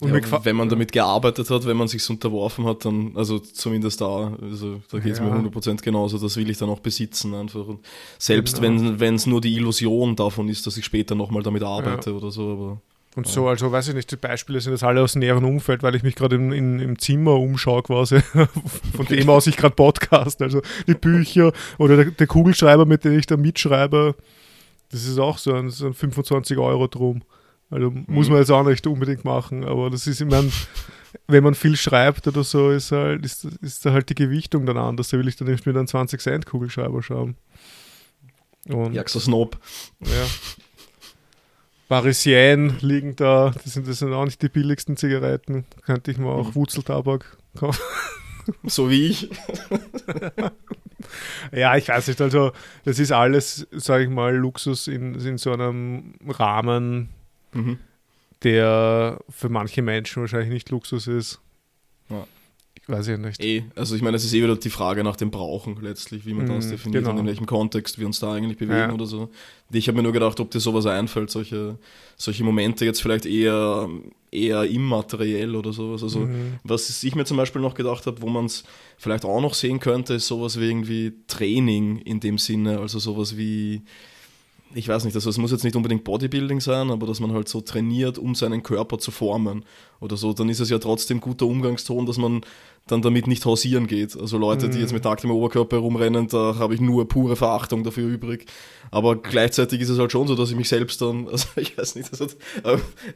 Und ja, wenn man damit gearbeitet hat, wenn man sich unterworfen hat, dann, also zumindest da, also da geht es ja. mir 100% genauso, das will ich dann auch besitzen einfach. Und selbst genau. wenn es nur die Illusion davon ist, dass ich später nochmal damit arbeite ja. oder so, aber und so, also weiß ich nicht, die Beispiele sind das alle aus dem näheren Umfeld, weil ich mich gerade im Zimmer umschaue quasi, von dem aus ich gerade podcast. Also die Bücher oder der, der, Kugelschreiber, mit dem ich da mitschreibe, das ist auch so ein, so ein 25 Euro drum. Also mhm. muss man jetzt auch nicht unbedingt machen, aber das ist, ich meine, wenn man viel schreibt oder so, ist halt, ist, ist da halt die Gewichtung dann anders. Da will ich dann nicht mit einem 20 Cent Kugelschreiber schauen. Und, ja, so Snob. Ja. Parisien liegen da. Das sind, das sind auch nicht die billigsten Zigaretten. Könnte ich mir auch mhm. Wurzeltabak kaufen. So wie ich. ja, ich weiß nicht. Also, das ist alles, sage ich mal, Luxus in, in so einem Rahmen, mhm. der für manche Menschen wahrscheinlich nicht Luxus ist. Ja. Weiß ich nicht. Eh, also ich meine, es ist eh wieder die Frage nach dem Brauchen letztlich, wie man das mm, definiert genau. und in welchem Kontext wir uns da eigentlich bewegen ja. oder so. Ich habe mir nur gedacht, ob dir sowas einfällt, solche, solche Momente jetzt vielleicht eher, eher immateriell oder sowas. Also mhm. was ich mir zum Beispiel noch gedacht habe, wo man es vielleicht auch noch sehen könnte, ist sowas wie irgendwie Training in dem Sinne, also sowas wie ich weiß nicht, also es muss jetzt nicht unbedingt Bodybuilding sein, aber dass man halt so trainiert, um seinen Körper zu formen oder so, dann ist es ja trotzdem guter Umgangston, dass man dann damit nicht hausieren geht. Also Leute, die jetzt mit nacktem Oberkörper herumrennen, da habe ich nur pure Verachtung dafür übrig. Aber gleichzeitig ist es halt schon so, dass ich mich selbst dann, also ich weiß nicht, also,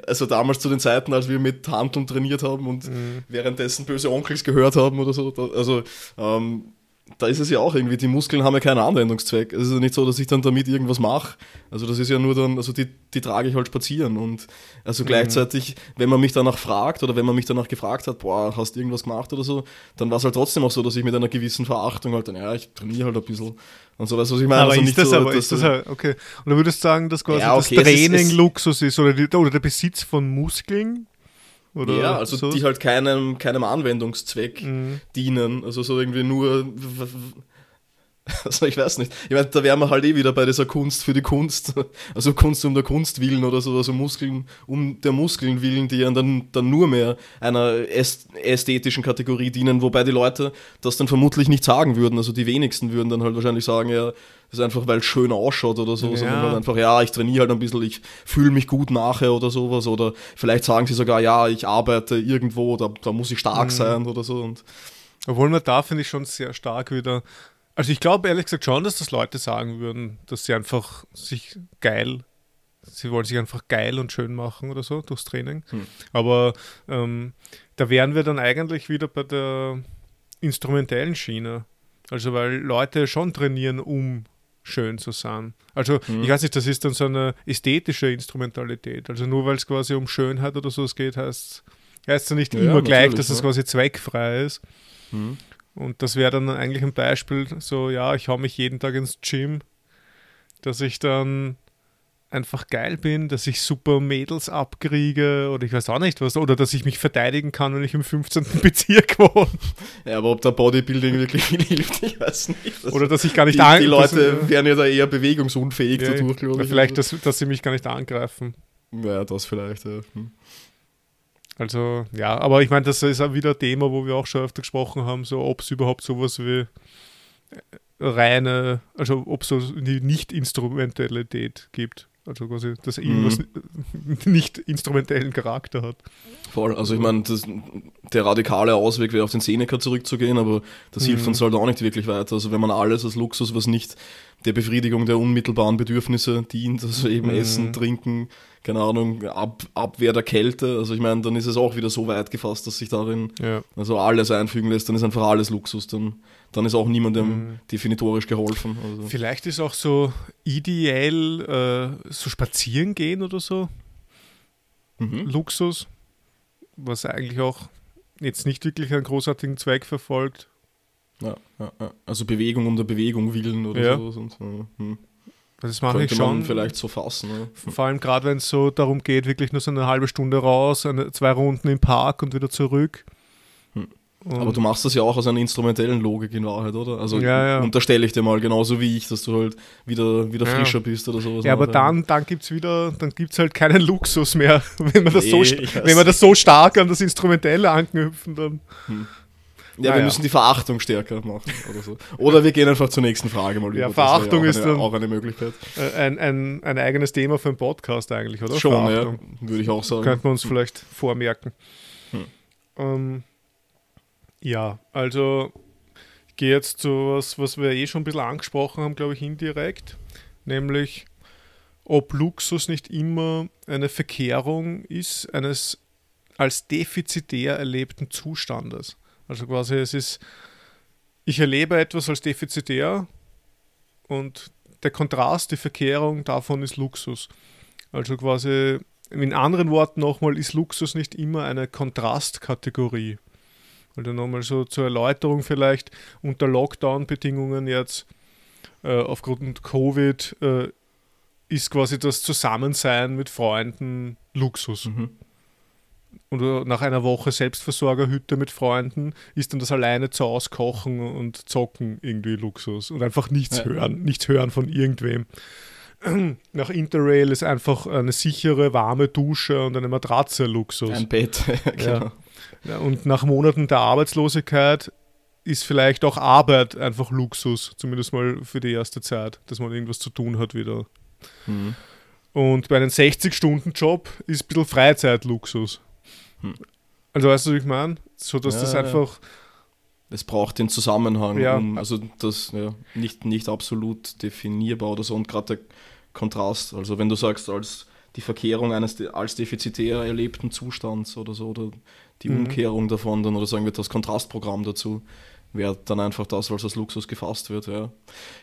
also damals zu den Zeiten, als wir mit Handlung trainiert haben und mhm. währenddessen böse Onkels gehört haben oder so, also ähm, da ist es ja auch irgendwie, die Muskeln haben ja keinen Anwendungszweck. Es ist ja nicht so, dass ich dann damit irgendwas mache. Also das ist ja nur dann, also die, die trage ich halt spazieren. Und also mhm. gleichzeitig, wenn man mich danach fragt oder wenn man mich danach gefragt hat, boah, hast du irgendwas gemacht oder so, dann war es halt trotzdem auch so, dass ich mit einer gewissen Verachtung halt dann, ja, ich trainiere halt ein bisschen. Und so, weißt du, was ich meine? Aber also ist das so, aber, ist das halt, okay. Und du würdest sagen, dass quasi ja, okay, das Training ist, Luxus ist oder, die, oder der Besitz von Muskeln oder ja, also so? die halt keinem, keinem Anwendungszweck mhm. dienen. Also so irgendwie nur. Also ich weiß nicht. Ich meine, da wären wir halt eh wieder bei dieser Kunst für die Kunst. Also Kunst um der Kunst willen oder so, also Muskeln um der Muskeln willen, die ja dann, dann nur mehr einer ästhetischen Kategorie dienen, wobei die Leute das dann vermutlich nicht sagen würden. Also die wenigsten würden dann halt wahrscheinlich sagen, ja, das ist einfach, weil es schön ausschaut oder so, ja. sondern halt einfach, ja, ich trainiere halt ein bisschen, ich fühle mich gut nachher oder sowas. Oder vielleicht sagen sie sogar, ja, ich arbeite irgendwo, da, da muss ich stark mhm. sein oder so. Und Obwohl man da, finde ich, schon sehr stark wieder also ich glaube ehrlich gesagt schon, dass das Leute sagen würden, dass sie einfach sich geil, sie wollen sich einfach geil und schön machen oder so durchs Training. Hm. Aber ähm, da wären wir dann eigentlich wieder bei der instrumentellen Schiene. Also weil Leute schon trainieren, um schön zu sein. Also hm. ich weiß nicht, das ist dann so eine ästhetische Instrumentalität. Also nur weil es quasi um Schönheit oder so geht, heißt es ja nicht ja, immer gleich, dass es quasi zweckfrei ist. Hm. Und das wäre dann eigentlich ein Beispiel, so, ja, ich hau mich jeden Tag ins Gym, dass ich dann einfach geil bin, dass ich super Mädels abkriege oder ich weiß auch nicht was, oder dass ich mich verteidigen kann, wenn ich im 15. Bezirk wohne. Ja, aber ob der Bodybuilding wirklich hilft, ich weiß nicht. oder dass ich gar nicht Die, die Leute das, wären ja da eher bewegungsunfähig ja, dadurch, glaube ich. Vielleicht, dass, dass sie mich gar nicht angreifen. Ja, das vielleicht, ja. Hm. Also, ja, aber ich meine, das ist auch wieder ein Thema, wo wir auch schon öfter gesprochen haben, so ob es überhaupt sowas wie äh, reine, also ob es so die Nicht-Instrumentalität gibt. Also quasi, dass irgendwas mhm. nicht instrumentellen Charakter hat. Voll, also ich meine, der radikale Ausweg wäre auf den Seneca zurückzugehen, aber das mhm. hilft uns halt auch nicht wirklich weiter. Also wenn man alles als Luxus, was nicht der Befriedigung der unmittelbaren Bedürfnisse dient, also eben mhm. Essen, Trinken, keine Ahnung, Ab, Abwehr der Kälte. Also ich meine, dann ist es auch wieder so weit gefasst, dass sich darin ja. also alles einfügen lässt, dann ist einfach alles Luxus. Dann, dann ist auch niemandem mhm. definitorisch geholfen. Also. Vielleicht ist auch so ideell äh, so spazieren gehen oder so. Mhm. Luxus, was eigentlich auch jetzt nicht wirklich einen großartigen Zweck verfolgt. Ja, ja, ja. also Bewegung um der Bewegung willen oder ja. so. Und, hm. Das mache Könnte ich schon. Vielleicht so fassen. Ne? Vor allem gerade, wenn es so darum geht, wirklich nur so eine halbe Stunde raus, eine, zwei Runden im Park und wieder zurück. Hm. Aber du machst das ja auch aus einer instrumentellen Logik in Wahrheit, oder? Also ja, ja. unterstelle ich dir mal, genauso wie ich, dass du halt wieder, wieder ja. frischer bist oder sowas. Ja, aber dann, dann gibt es wieder, dann gibt es halt keinen Luxus mehr, wenn man das, nee, so, wenn man das so stark an das Instrumentelle anknüpfen, dann. Hm. Ja, naja. wir müssen die Verachtung stärker machen oder so. Oder wir gehen einfach zur nächsten Frage mal über. Ja, Verachtung ja ist eine, auch eine Möglichkeit. Ein, ein, ein eigenes Thema für einen Podcast eigentlich, oder? Schon, Verachtung. ja, würde ich auch sagen. Könnten wir uns vielleicht vormerken. Hm. Ähm, ja, also ich gehe jetzt zu was, was wir eh schon ein bisschen angesprochen haben, glaube ich, indirekt, nämlich ob Luxus nicht immer eine Verkehrung ist eines als defizitär erlebten Zustandes. Also quasi es ist, ich erlebe etwas als defizitär und der Kontrast, die Verkehrung davon ist Luxus. Also quasi, in anderen Worten nochmal, ist Luxus nicht immer eine Kontrastkategorie. Also nochmal so zur Erläuterung vielleicht, unter Lockdown-Bedingungen jetzt äh, aufgrund Covid äh, ist quasi das Zusammensein mit Freunden Luxus. Mhm oder nach einer Woche Selbstversorgerhütte mit Freunden ist dann das alleine zu auskochen und zocken irgendwie Luxus und einfach nichts ja. hören, nichts hören von irgendwem. Nach Interrail ist einfach eine sichere, warme Dusche und eine Matratze Luxus. Ein Bett, genau. Ja. Und nach Monaten der Arbeitslosigkeit ist vielleicht auch Arbeit einfach Luxus, zumindest mal für die erste Zeit, dass man irgendwas zu tun hat wieder. Mhm. Und bei einem 60-Stunden-Job ist ein bisschen Freizeit Luxus. Hm. Also weißt du, wie ich meine? So dass ja, das einfach. Es braucht den Zusammenhang, ja. um, also das ja, nicht, nicht absolut definierbar oder so und gerade der Kontrast, also wenn du sagst, als die Verkehrung eines als defizitär erlebten Zustands oder so, oder die mhm. Umkehrung davon, dann oder sagen wir das Kontrastprogramm dazu, wäre dann einfach das, was als Luxus gefasst wird. Ja,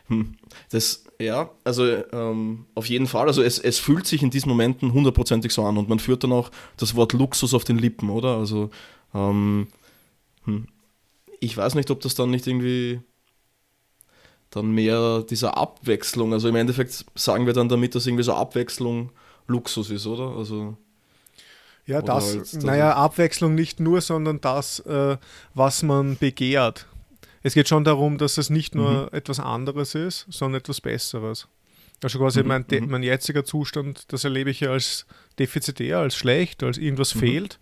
hm. das, ja also ähm, auf jeden Fall. Also es, es fühlt sich in diesen Momenten hundertprozentig so an und man führt dann auch das Wort Luxus auf den Lippen, oder? Also ähm, hm. ich weiß nicht, ob das dann nicht irgendwie dann mehr dieser Abwechslung, also im Endeffekt sagen wir dann damit, dass irgendwie so Abwechslung Luxus ist, oder? Also ja, das, halt, naja, Abwechslung nicht nur, sondern das, äh, was man begehrt es geht schon darum, dass es nicht nur mhm. etwas anderes ist, sondern etwas Besseres. Also quasi mhm. mein, mhm. mein jetziger Zustand, das erlebe ich ja als defizitär, als schlecht, als irgendwas mhm. fehlt.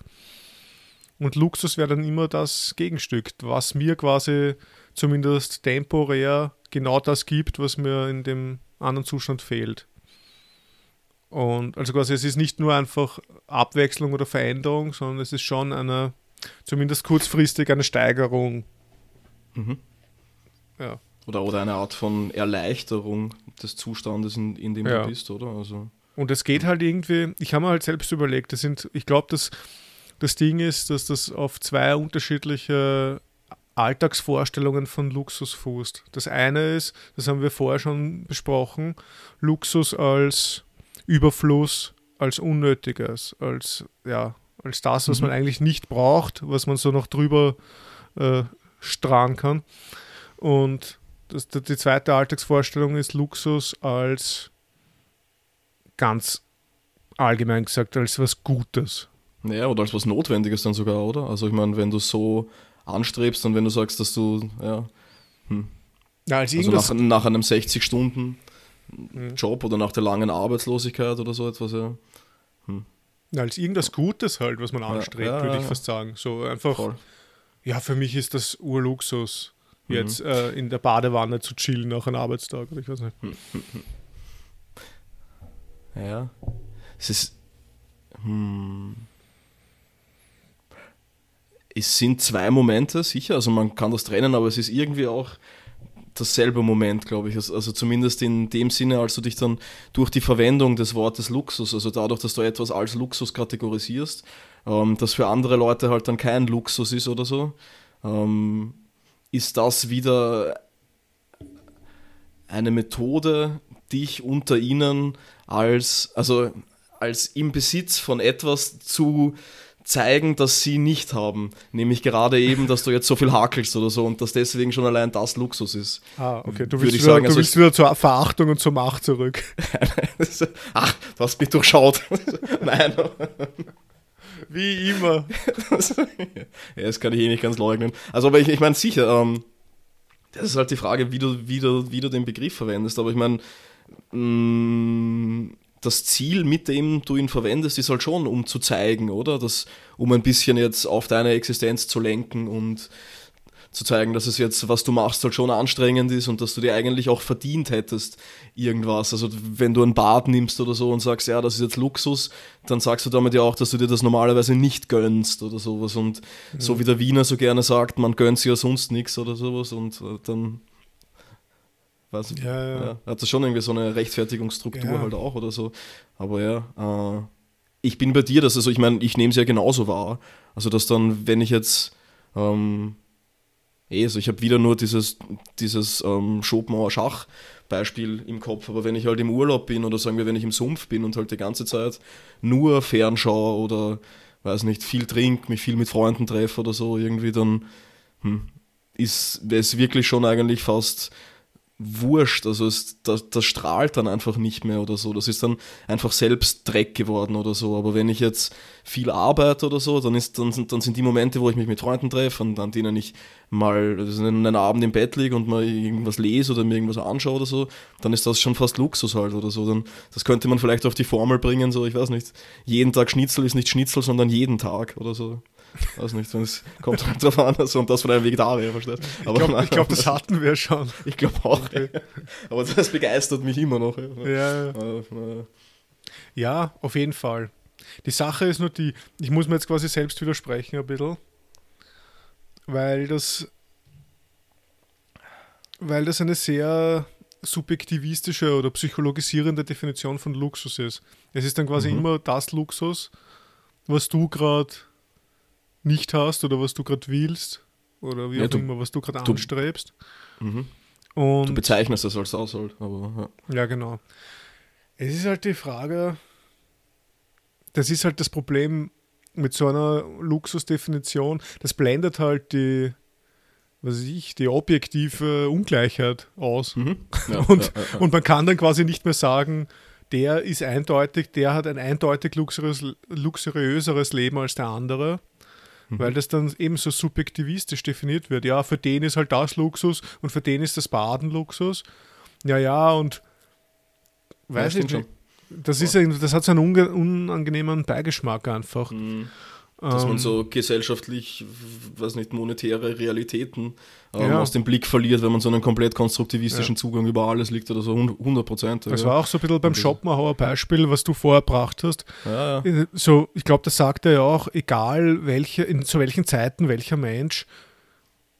Und Luxus wäre dann immer das Gegenstück, was mir quasi zumindest temporär genau das gibt, was mir in dem anderen Zustand fehlt. Und also quasi es ist nicht nur einfach Abwechslung oder Veränderung, sondern es ist schon eine, zumindest kurzfristig eine Steigerung. Mhm. Ja. Oder, oder eine Art von Erleichterung des Zustandes, in, in dem ja. du bist, oder? Also. Und es geht halt irgendwie, ich habe mir halt selbst überlegt, das sind, ich glaube, dass das Ding ist, dass das auf zwei unterschiedliche Alltagsvorstellungen von Luxus fußt. Das eine ist, das haben wir vorher schon besprochen, Luxus als Überfluss, als Unnötiges, als, ja, als das, was mhm. man eigentlich nicht braucht, was man so noch drüber äh, strahlen kann. Und das, die zweite Alltagsvorstellung ist Luxus als ganz allgemein gesagt, als was Gutes. Naja, oder als was Notwendiges dann sogar, oder? Also ich meine, wenn du so anstrebst und wenn du sagst, dass du, ja, hm. ja als also nach, nach einem 60-Stunden-Job oder nach der langen Arbeitslosigkeit oder so etwas, ja. Hm. als irgendwas Gutes halt, was man anstrebt, ja, ja, würde ich fast sagen. So einfach, Voll. Ja, für mich ist das Urluxus, mhm. jetzt äh, in der Badewanne zu chillen nach einem Arbeitstag oder ich weiß nicht. Ja, es ist, hm, es sind zwei Momente, sicher, also man kann das trennen, aber es ist irgendwie auch dasselbe Moment, glaube ich. Also, also zumindest in dem Sinne, als du dich dann durch die Verwendung des Wortes Luxus, also dadurch, dass du etwas als Luxus kategorisierst, ähm, das für andere Leute halt dann kein Luxus ist oder so, ähm, ist das wieder eine Methode, dich unter ihnen als, also als im Besitz von etwas zu zeigen, dass sie nicht haben. Nämlich gerade eben, dass du jetzt so viel hakelst oder so und dass deswegen schon allein das Luxus ist. Ah, okay. Du willst, wieder, sagen, du also willst wieder zur Verachtung und zur Macht zurück. Ach, du hast mich durchschaut. Nein. Wie immer. ja, das kann ich eh nicht ganz leugnen. Also, aber ich, ich meine, sicher, ähm, das ist halt die Frage, wie du, wie, du, wie du den Begriff verwendest. Aber ich meine, mm, das Ziel, mit dem du ihn verwendest, ist halt schon, um zu zeigen, oder? Das, um ein bisschen jetzt auf deine Existenz zu lenken und zu zeigen, dass es jetzt, was du machst, halt schon anstrengend ist und dass du dir eigentlich auch verdient hättest, irgendwas. Also wenn du ein Bad nimmst oder so und sagst, ja, das ist jetzt Luxus, dann sagst du damit ja auch, dass du dir das normalerweise nicht gönnst oder sowas. Und mhm. so wie der Wiener so gerne sagt, man gönnt sich ja sonst nichts oder sowas und äh, dann Weiß ich, ja, ja. ja, Hat das schon irgendwie so eine Rechtfertigungsstruktur ja. halt auch oder so. Aber ja, äh, ich bin bei dir, dass also ich meine, ich nehme es ja genauso wahr. Also dass dann, wenn ich jetzt ähm, eh, also ich habe wieder nur dieses, dieses ähm, Schopenhauer Schach-Beispiel im Kopf, aber wenn ich halt im Urlaub bin oder sagen wir, wenn ich im Sumpf bin und halt die ganze Zeit nur fernschaue oder weiß nicht, viel trinke, mich viel mit Freunden treffe oder so, irgendwie dann hm, ist es wirklich schon eigentlich fast wurscht. Also es, das, das, strahlt dann einfach nicht mehr oder so. Das ist dann einfach selbst Dreck geworden oder so. Aber wenn ich jetzt viel arbeite oder so, dann, ist, dann, dann sind die Momente, wo ich mich mit Freunden treffe und an denen ich mal also einen Abend im Bett liege und mal irgendwas lese oder mir irgendwas anschaue oder so, dann ist das schon fast Luxus halt oder so. Dann, das könnte man vielleicht auf die Formel bringen, so ich weiß nicht, jeden Tag Schnitzel ist nicht Schnitzel, sondern jeden Tag oder so. Weiß nicht, es kommt halt drauf an, also, und das von einem Vegetarier, verstehst du? Ich glaube, glaub, das hatten wir schon. Ich glaube auch. Okay. Aber das begeistert mich immer noch. Ja. ja, auf jeden Fall. Die Sache ist nur die, ich muss mir jetzt quasi selbst widersprechen ein bisschen, weil das, weil das eine sehr subjektivistische oder psychologisierende Definition von Luxus ist. Es ist dann quasi mhm. immer das Luxus, was du gerade nicht hast oder was du gerade willst oder wie ja, auch du, immer, was du gerade anstrebst. Mhm. Du bezeichnest das als Haushalt, aber ja. ja, genau. Es ist halt die Frage, das ist halt das Problem mit so einer Luxusdefinition, das blendet halt die, was weiß ich, die objektive Ungleichheit aus. Mhm. Ja, und, ja, ja, und man kann dann quasi nicht mehr sagen, der ist eindeutig, der hat ein eindeutig luxuriös, luxuriöseres Leben als der andere, mhm. weil das dann eben so subjektivistisch definiert wird. Ja, für den ist halt das Luxus und für den ist das Baden Luxus. Ja, ja, und weiß ich nicht. Das, ist, das hat so einen unangenehmen Beigeschmack einfach. Mhm. Dass man ähm. so gesellschaftlich, weiß nicht, monetäre Realitäten ähm, ja. aus dem Blick verliert, wenn man so einen komplett konstruktivistischen ja. Zugang über alles liegt oder so, 100 Prozent. Das ja. war auch so ein bisschen beim Schopenhauer Beispiel, was du vorher gebracht hast. So, ich glaube, das sagt er ja auch, egal welche, in, zu welchen Zeiten welcher Mensch,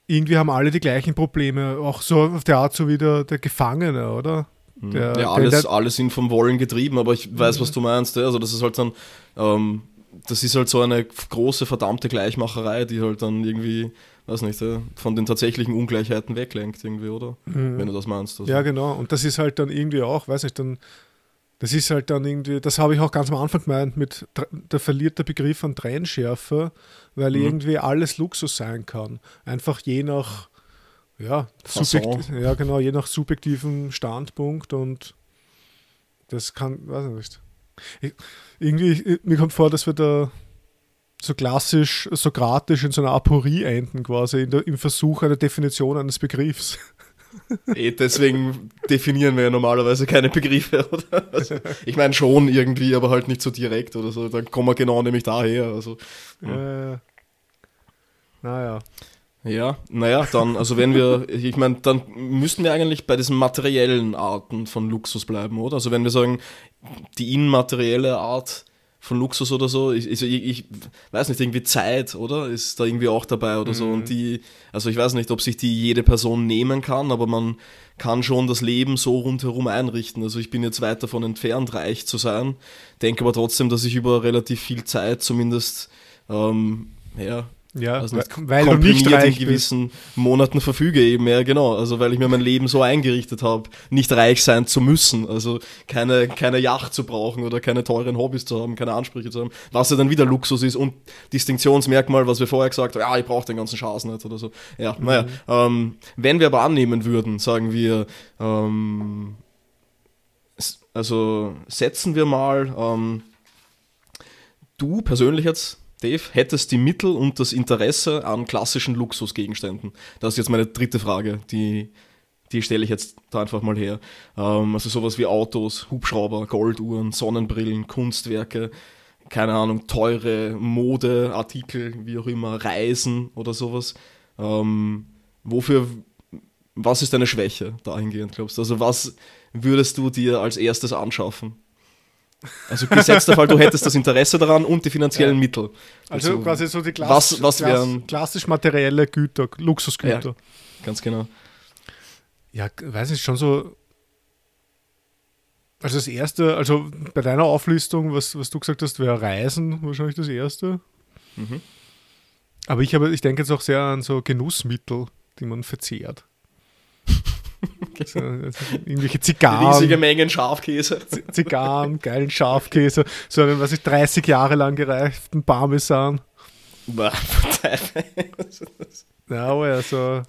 irgendwie haben alle die gleichen Probleme, auch so auf der Art so wie der, der Gefangene, oder? Der, ja, alles, der, alle sind vom Wollen getrieben, aber ich weiß, was du meinst. Also das ist halt dann ähm, das ist halt so eine große, verdammte Gleichmacherei, die halt dann irgendwie, weiß nicht, von den tatsächlichen Ungleichheiten weglenkt, irgendwie, oder? Mhm. Wenn du das meinst. Also. Ja, genau. Und das ist halt dann irgendwie auch, weiß nicht, dann, das ist halt dann irgendwie, das habe ich auch ganz am Anfang gemeint, mit, da verliert der Begriff an Trennschärfe, weil mhm. irgendwie alles Luxus sein kann. Einfach je nach, ja, ja, genau, je nach subjektivem Standpunkt und das kann, weiß ich nicht. Ich, irgendwie, mir kommt vor, dass wir da so klassisch, sokratisch in so einer Aporie enden, quasi, der, im Versuch einer Definition eines Begriffs. Eh, deswegen definieren wir ja normalerweise keine Begriffe, oder? Also, ich meine schon irgendwie, aber halt nicht so direkt oder so. Dann kommen wir genau nämlich daher. Also, ja. Äh, naja. Ja, naja, dann, also wenn wir, ich meine, dann müssten wir eigentlich bei diesen materiellen Arten von Luxus bleiben, oder? Also wenn wir sagen, die immaterielle Art von Luxus oder so, ich, ich, ich, weiß nicht, irgendwie Zeit, oder? Ist da irgendwie auch dabei oder mhm. so. Und die, also ich weiß nicht, ob sich die jede Person nehmen kann, aber man kann schon das Leben so rundherum einrichten. Also ich bin jetzt weit davon entfernt, reich zu sein, denke aber trotzdem, dass ich über relativ viel Zeit zumindest ähm, ja, ja, also weil du nicht reich in gewissen bist. Monaten verfüge eben, ja genau. Also weil ich mir mein Leben so eingerichtet habe, nicht reich sein zu müssen. Also keine, keine Yacht zu brauchen oder keine teuren Hobbys zu haben, keine Ansprüche zu haben. Was ja dann wieder Luxus ist und Distinktionsmerkmal, was wir vorher gesagt haben, ja, ich brauche den ganzen Schaß nicht oder so. Ja, mhm. naja. Ähm, wenn wir aber annehmen würden, sagen wir, ähm, also setzen wir mal ähm, du persönlich jetzt Dave, hättest die Mittel und das Interesse an klassischen Luxusgegenständen? Das ist jetzt meine dritte Frage, die, die stelle ich jetzt da einfach mal her. Ähm, also sowas wie Autos, Hubschrauber, Golduhren, Sonnenbrillen, Kunstwerke, keine Ahnung, teure Modeartikel, wie auch immer, Reisen oder sowas. Ähm, wofür, was ist deine Schwäche dahingehend, glaubst du? Also was würdest du dir als erstes anschaffen? Also gesetzter Fall, du hättest das Interesse daran und die finanziellen ja. Mittel. Also, also, quasi so die klass was, was klass klassisch materielle Güter, Luxusgüter. Ja, ganz genau. Ja, weiß ich schon so. Also das erste, also bei deiner Auflistung, was, was du gesagt hast, wäre Reisen wahrscheinlich das erste. Mhm. Aber ich, habe, ich denke jetzt auch sehr an so Genussmittel, die man verzehrt. So, also irgendwelche Zigarren. Riesige Mengen Schafkäse. Zigarren, geilen Schafkäse. So einen, was ich, 30 Jahre lang gereiften Parmesan. ja, aber ja, so.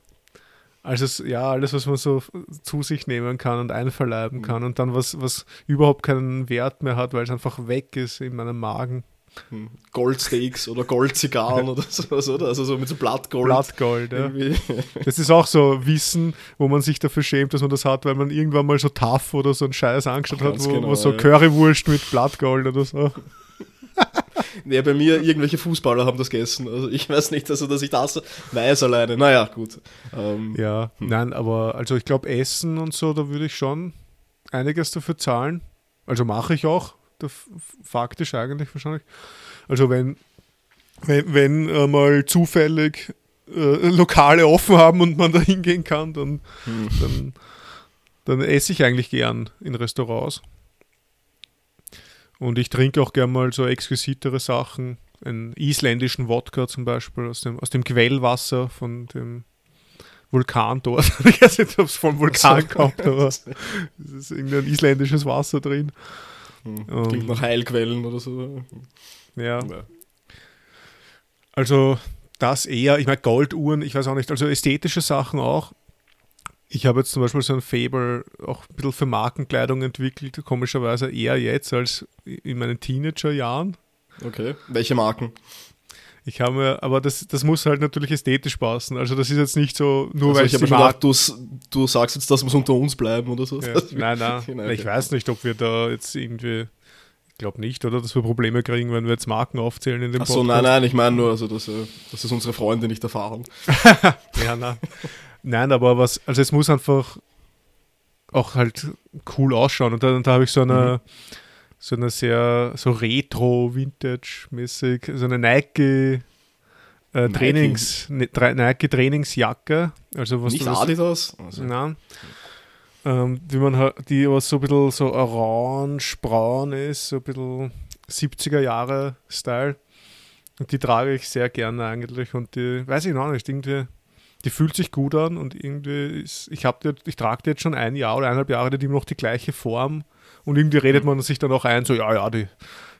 Also, ja, alles, was man so zu sich nehmen kann und einverleiben mhm. kann und dann was, was überhaupt keinen Wert mehr hat, weil es einfach weg ist in meinem Magen. Hm. Goldsteaks oder Goldzigarren oder sowas, oder? Also so mit so Blattgold. Blattgold, ja. Das ist auch so Wissen, wo man sich dafür schämt, dass man das hat, weil man irgendwann mal so tough oder so einen Scheiß angeschaut hat, wo, genau, wo so ja. Currywurst mit Blattgold oder so. Ja, bei mir irgendwelche Fußballer haben das gegessen. Also ich weiß nicht, also dass ich das weiß alleine. Naja, gut. Ähm, ja, hm. nein, aber also ich glaube, Essen und so, da würde ich schon einiges dafür zahlen. Also mache ich auch faktisch eigentlich wahrscheinlich. Also wenn, wenn, wenn äh, mal zufällig äh, Lokale offen haben und man da hingehen kann, dann, hm. dann, dann esse ich eigentlich gern in Restaurants. Und ich trinke auch gern mal so exquisitere Sachen. Einen isländischen Wodka zum Beispiel aus dem, aus dem Quellwasser von dem Vulkan dort. ich weiß nicht, ob es vom Vulkan kommt, aber es ist irgendein isländisches Wasser drin. Hm. Klingt nach Heilquellen oder so. Ja. ja. Also das eher, ich meine Golduhren, ich weiß auch nicht, also ästhetische Sachen auch. Ich habe jetzt zum Beispiel so ein Fable auch ein bisschen für Markenkleidung entwickelt, komischerweise eher jetzt als in meinen Teenagerjahren. Okay, welche Marken? Ich habe mir, aber das, das muss halt natürlich ästhetisch passen. Also das ist jetzt nicht so, nur also weil ich habe gedacht, du, du sagst jetzt, das muss unter uns bleiben oder so. Ja. Nein, nein. nein ich weiß nicht, ob wir da jetzt irgendwie glaube nicht, oder? Dass wir Probleme kriegen, wenn wir jetzt Marken aufzählen in dem Achso, nein, nein, ich meine nur, also das, äh, das ist unsere Freunde nicht erfahren. ja, nein. Nein, aber was, also es muss einfach auch halt cool ausschauen. Und da, da habe ich so eine, mhm. So eine sehr, so Retro-Vintage-mäßig, so eine Nike äh, Trainings, Nike. Ne, Nike Trainingsjacke. Also was Nicht Adidas? Also. Nein. Ähm, wie man die was so ein bisschen so orange-braun ist, so ein bisschen 70er Jahre Style. Und die trage ich sehr gerne eigentlich und die, weiß ich noch nicht, irgendwie, die fühlt sich gut an und irgendwie ist, ich habe ich trage die jetzt schon ein Jahr oder eineinhalb Jahre, die haben noch die gleiche Form und irgendwie redet man sich dann auch ein, so, ja, ja, die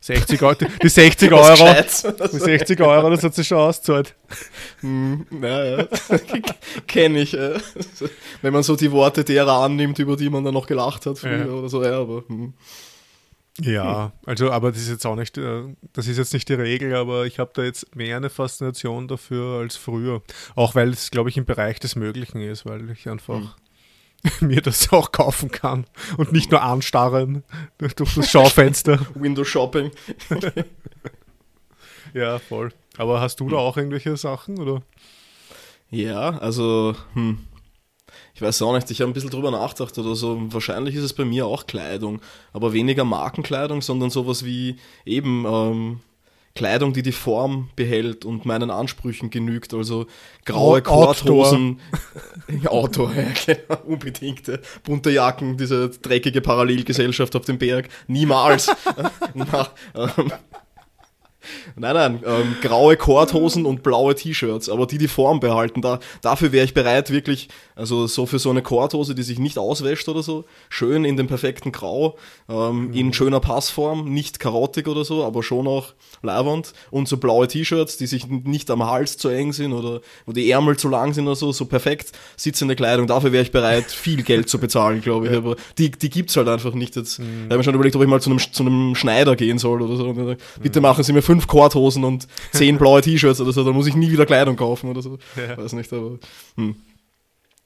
60, die, die 60 Euro, die 60 Euro, das hat sich schon ausgezahlt. Hm, naja, kenne ich. Äh. Wenn man so die Worte derer annimmt, über die man dann noch gelacht hat früher ja. oder so, ja, aber. Hm. Ja, also, aber das ist jetzt auch nicht, äh, das ist jetzt nicht die Regel, aber ich habe da jetzt mehr eine Faszination dafür als früher. Auch weil es, glaube ich, im Bereich des Möglichen ist, weil ich einfach. Hm mir das auch kaufen kann und nicht nur anstarren durch, das Schaufenster. Windows Shopping. ja, voll. Aber hast du da auch irgendwelche Sachen oder? Ja, also hm, ich weiß auch nicht, ich habe ein bisschen drüber nachgedacht oder so. Wahrscheinlich ist es bei mir auch Kleidung, aber weniger Markenkleidung, sondern sowas wie eben ähm, Kleidung, die die Form behält und meinen Ansprüchen genügt. Also graue Korthosen. Outdoor, ja, genau, unbedingt. Bunte Jacken, diese dreckige Parallelgesellschaft auf dem Berg. Niemals. Na, ähm, Nein, nein, ähm, graue Korthosen und blaue T-Shirts, aber die die Form behalten. Da, dafür wäre ich bereit, wirklich, also so für so eine Korthose, die sich nicht auswäscht oder so, schön in dem perfekten Grau, ähm, mhm. in schöner Passform, nicht karottig oder so, aber schon auch leibernd. Und so blaue T-Shirts, die sich nicht am Hals zu eng sind oder wo die Ärmel zu lang sind oder so, so perfekt sitzende Kleidung. Dafür wäre ich bereit, viel Geld zu bezahlen, glaube ich. Aber die, die gibt es halt einfach nicht jetzt. Mhm. Da habe ich mir schon überlegt, ob ich mal zu einem, zu einem Schneider gehen soll oder so. Bitte mhm. machen Sie mir fünf Korthosen und zehn blaue T-Shirts oder so, dann muss ich nie wieder Kleidung kaufen oder so. Ja. Weiß nicht, aber. Hm.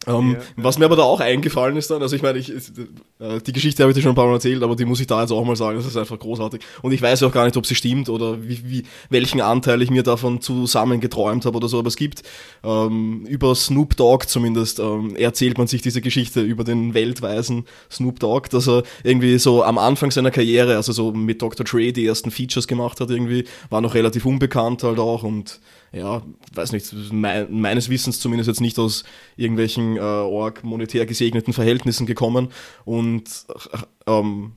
Ähm, ja, was mir aber da auch eingefallen ist dann, also ich meine, ich, äh, die Geschichte habe ich dir schon ein paar Mal erzählt, aber die muss ich da jetzt auch mal sagen, das ist einfach großartig. Und ich weiß auch gar nicht, ob sie stimmt oder wie, wie, welchen Anteil ich mir davon zusammen geträumt habe oder so, aber es gibt ähm, über Snoop Dogg zumindest, ähm, erzählt man sich diese Geschichte über den weltweisen Snoop Dogg, dass er irgendwie so am Anfang seiner Karriere, also so mit Dr. Dre die ersten Features gemacht hat irgendwie, war noch relativ unbekannt halt auch und ja, weiß nicht, me meines Wissens zumindest jetzt nicht aus irgendwelchen äh, org monetär gesegneten Verhältnissen gekommen und ähm,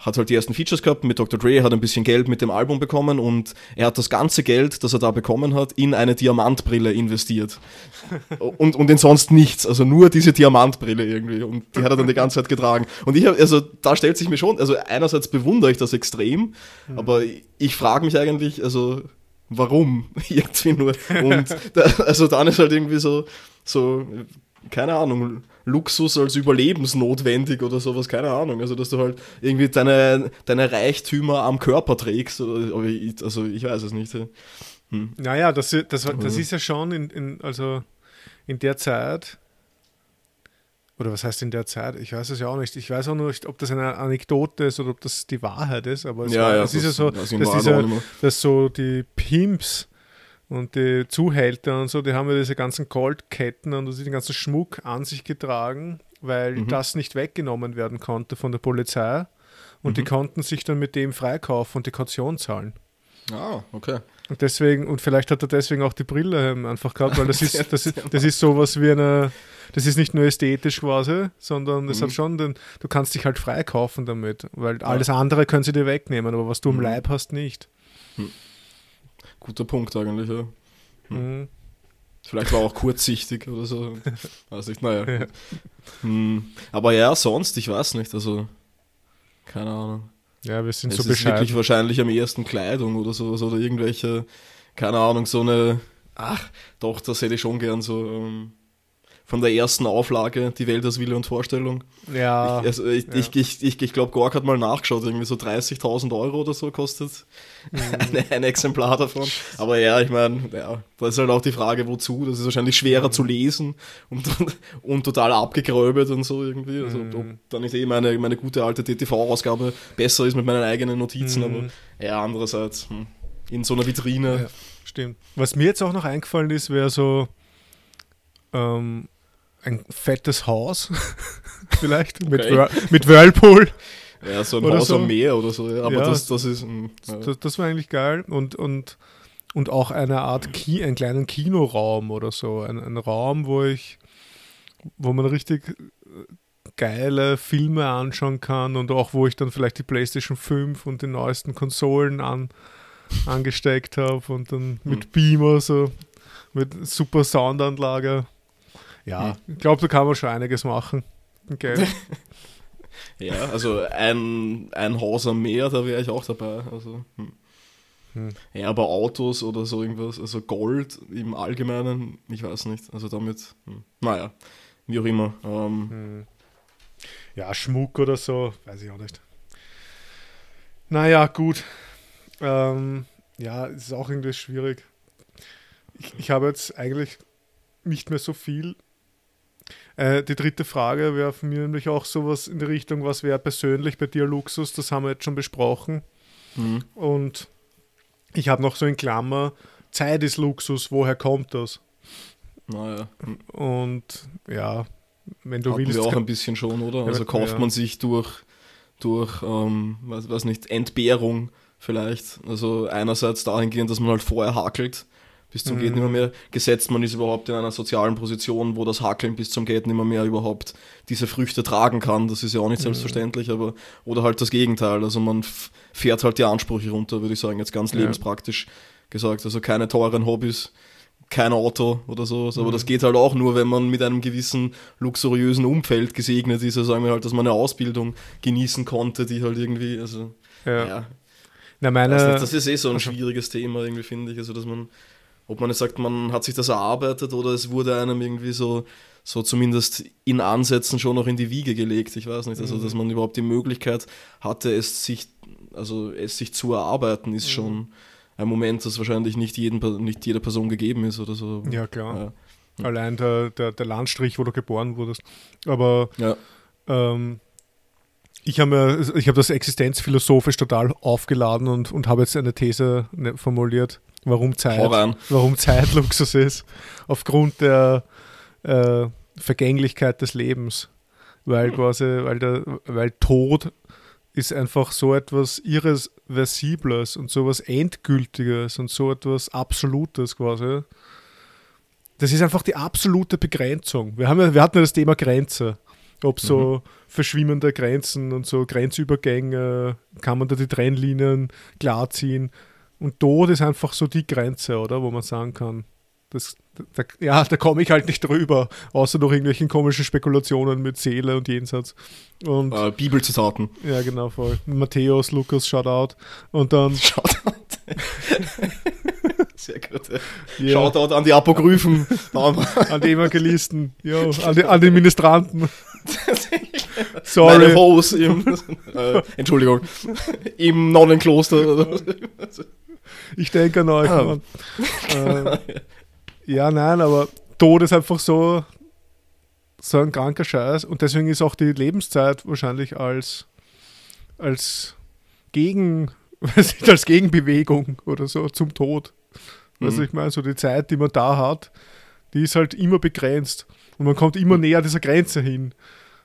hat halt die ersten Features gehabt mit Dr. Dre, hat ein bisschen Geld mit dem Album bekommen und er hat das ganze Geld, das er da bekommen hat, in eine Diamantbrille investiert. und, und in sonst nichts, also nur diese Diamantbrille irgendwie und die hat er dann die ganze Zeit getragen. Und ich habe, also da stellt sich mir schon, also einerseits bewundere ich das extrem, mhm. aber ich frage mich eigentlich, also warum irgendwie nur. Und da, also dann ist halt irgendwie so, so, keine Ahnung, Luxus als überlebensnotwendig oder sowas, keine Ahnung. Also, dass du halt irgendwie deine, deine Reichtümer am Körper trägst. also, ich weiß es nicht. Hm. Naja, das, das, das ist ja schon in, in, also in der Zeit, oder was heißt in der Zeit? Ich weiß es ja auch nicht. Ich weiß auch nicht, ob das eine Anekdote ist oder ob das die Wahrheit ist, aber es, ja, war, ja, es ist ja so, dass, dieser, dass so die Pimps und die Zuhälter und so, die haben ja diese ganzen Goldketten und den ganzen Schmuck an sich getragen, weil mhm. das nicht weggenommen werden konnte von der Polizei. Und mhm. die konnten sich dann mit dem freikaufen und die Kaution zahlen. Ah, okay. Und deswegen, und vielleicht hat er deswegen auch die Brille ähm, einfach gehabt, weil das ist, das ist, das ist sowas wie eine, das ist nicht nur ästhetisch quasi, sondern es mhm. hat schon den, du kannst dich halt freikaufen damit, weil alles andere können sie dir wegnehmen, aber was du im mhm. Leib hast, nicht. Hm. Guter Punkt eigentlich, ja. Hm. Mhm. Vielleicht war auch kurzsichtig oder so. Weiß nicht, naja. Ja. Hm. Aber ja, sonst, ich weiß nicht, also keine Ahnung. Ja, wir sind es so bescheiden. Es ist wirklich wahrscheinlich am ersten Kleidung oder sowas oder irgendwelche, keine Ahnung, so eine, ach, doch, das hätte ich schon gern so, ähm, von der ersten Auflage, Die Welt aus Wille und Vorstellung. Ja. Ich, also ich, ja. ich, ich, ich, ich glaube, Gork hat mal nachgeschaut, irgendwie so 30.000 Euro oder so kostet mhm. ein, ein, Exemplar davon. Aber ja, ich meine, ja, da ist halt auch die Frage, wozu. Das ist wahrscheinlich schwerer mhm. zu lesen und, und total abgegröbelt und so irgendwie. Also, mhm. ob dann nicht eh meine, meine gute alte DTV-Ausgabe besser ist mit meinen eigenen Notizen, aber mhm. ja, andererseits hm, in so einer Vitrine. Ja, stimmt. Was mir jetzt auch noch eingefallen ist, wäre so. Ähm, ein fettes Haus, vielleicht, okay. mit, Whirl mit Whirlpool. Ja, so ein Haus so. am Meer oder so. Aber ja, das, das ist. Hm, ja. Das, das, war eigentlich geil. Und, und, und auch eine Art, Ki einen kleinen Kinoraum oder so. Ein, ein Raum, wo ich, wo man richtig äh, geile Filme anschauen kann und auch wo ich dann vielleicht die PlayStation 5 und die neuesten Konsolen an, angesteckt habe und dann mit hm. Beamer so mit super Soundanlage ja, hm. ich glaube, da kann man schon einiges machen. Okay. ja, also ein, ein Haus am Meer, da wäre ich auch dabei. Also, hm. Hm. Ja, aber Autos oder so irgendwas, also Gold im Allgemeinen, ich weiß nicht. Also damit, hm. naja, wie auch immer. Ähm, hm. Ja, Schmuck oder so, weiß ich auch nicht. Naja, gut. Ähm, ja, es ist auch irgendwie schwierig. Ich, ich habe jetzt eigentlich nicht mehr so viel äh, die dritte Frage wäre von mir nämlich auch sowas in die Richtung, was wäre persönlich bei dir Luxus? Das haben wir jetzt schon besprochen. Mhm. Und ich habe noch so in Klammer, Zeit ist Luxus, woher kommt das? Naja. Und ja, wenn du Hatten willst. Wir auch ein bisschen schon, oder? Also kauft ja. man sich durch, durch ähm, weiß, weiß nicht, Entbehrung vielleicht. Also einerseits dahingehend, dass man halt vorher hakelt bis zum mhm. Geht nimmer mehr gesetzt. Man ist überhaupt in einer sozialen Position, wo das Hackeln bis zum Geht nimmer mehr überhaupt diese Früchte tragen kann. Das ist ja auch nicht mhm. selbstverständlich, aber oder halt das Gegenteil. Also man fährt halt die Ansprüche runter, würde ich sagen, jetzt ganz ja. lebenspraktisch gesagt. Also keine teuren Hobbys, kein Auto oder sowas. Aber mhm. das geht halt auch nur, wenn man mit einem gewissen luxuriösen Umfeld gesegnet ist. Also sagen wir halt, dass man eine Ausbildung genießen konnte, die halt irgendwie, also ja. ja. Na meine, das ist eh so ein also schwieriges Thema, irgendwie, finde ich. Also, dass man ob man jetzt sagt, man hat sich das erarbeitet oder es wurde einem irgendwie so, so zumindest in Ansätzen schon noch in die Wiege gelegt. Ich weiß nicht. Also, dass man überhaupt die Möglichkeit hatte, es sich, also es sich zu erarbeiten, ist mhm. schon ein Moment, das wahrscheinlich nicht, jeden, nicht jeder Person gegeben ist oder so. Ja, klar. Ja. Allein der, der, der Landstrich, wo du geboren wurdest. Aber ja. ähm, ich habe hab das existenzphilosophisch total aufgeladen und, und habe jetzt eine These ne, formuliert warum Zeit, warum Zeit Luxus ist, aufgrund der äh, Vergänglichkeit des Lebens. Weil quasi, weil der, weil Tod ist einfach so etwas Irreversibles und so etwas Endgültiges und so etwas Absolutes quasi. Das ist einfach die absolute Begrenzung. Wir, haben ja, wir hatten ja das Thema Grenze. Ob so mhm. verschwimmende Grenzen und so Grenzübergänge, kann man da die Trennlinien klarziehen. Und Tod ist einfach so die Grenze, oder? Wo man sagen kann, das, da, ja, da komme ich halt nicht drüber, außer durch irgendwelchen komischen Spekulationen mit Seele und Jenseits. Und, äh, Bibelzitaten. Ja, genau, voll. Matthäus, Lukas, Shoutout. Und dann. Shoutout. Sehr gut. Ja. Shoutout an die Apokryphen. an die Evangelisten, jo, an, die, an die Ministranten. Sorry. Meine Hose im, äh, Entschuldigung, im Nonnenkloster. Ich denke an euch, ah. äh, ja, nein, aber Tod ist einfach so, so ein kranker Scheiß und deswegen ist auch die Lebenszeit wahrscheinlich als, als Gegen, als Gegenbewegung oder so zum Tod. Mhm. Also ich meine, so die Zeit, die man da hat, die ist halt immer begrenzt und man kommt immer näher dieser Grenze hin.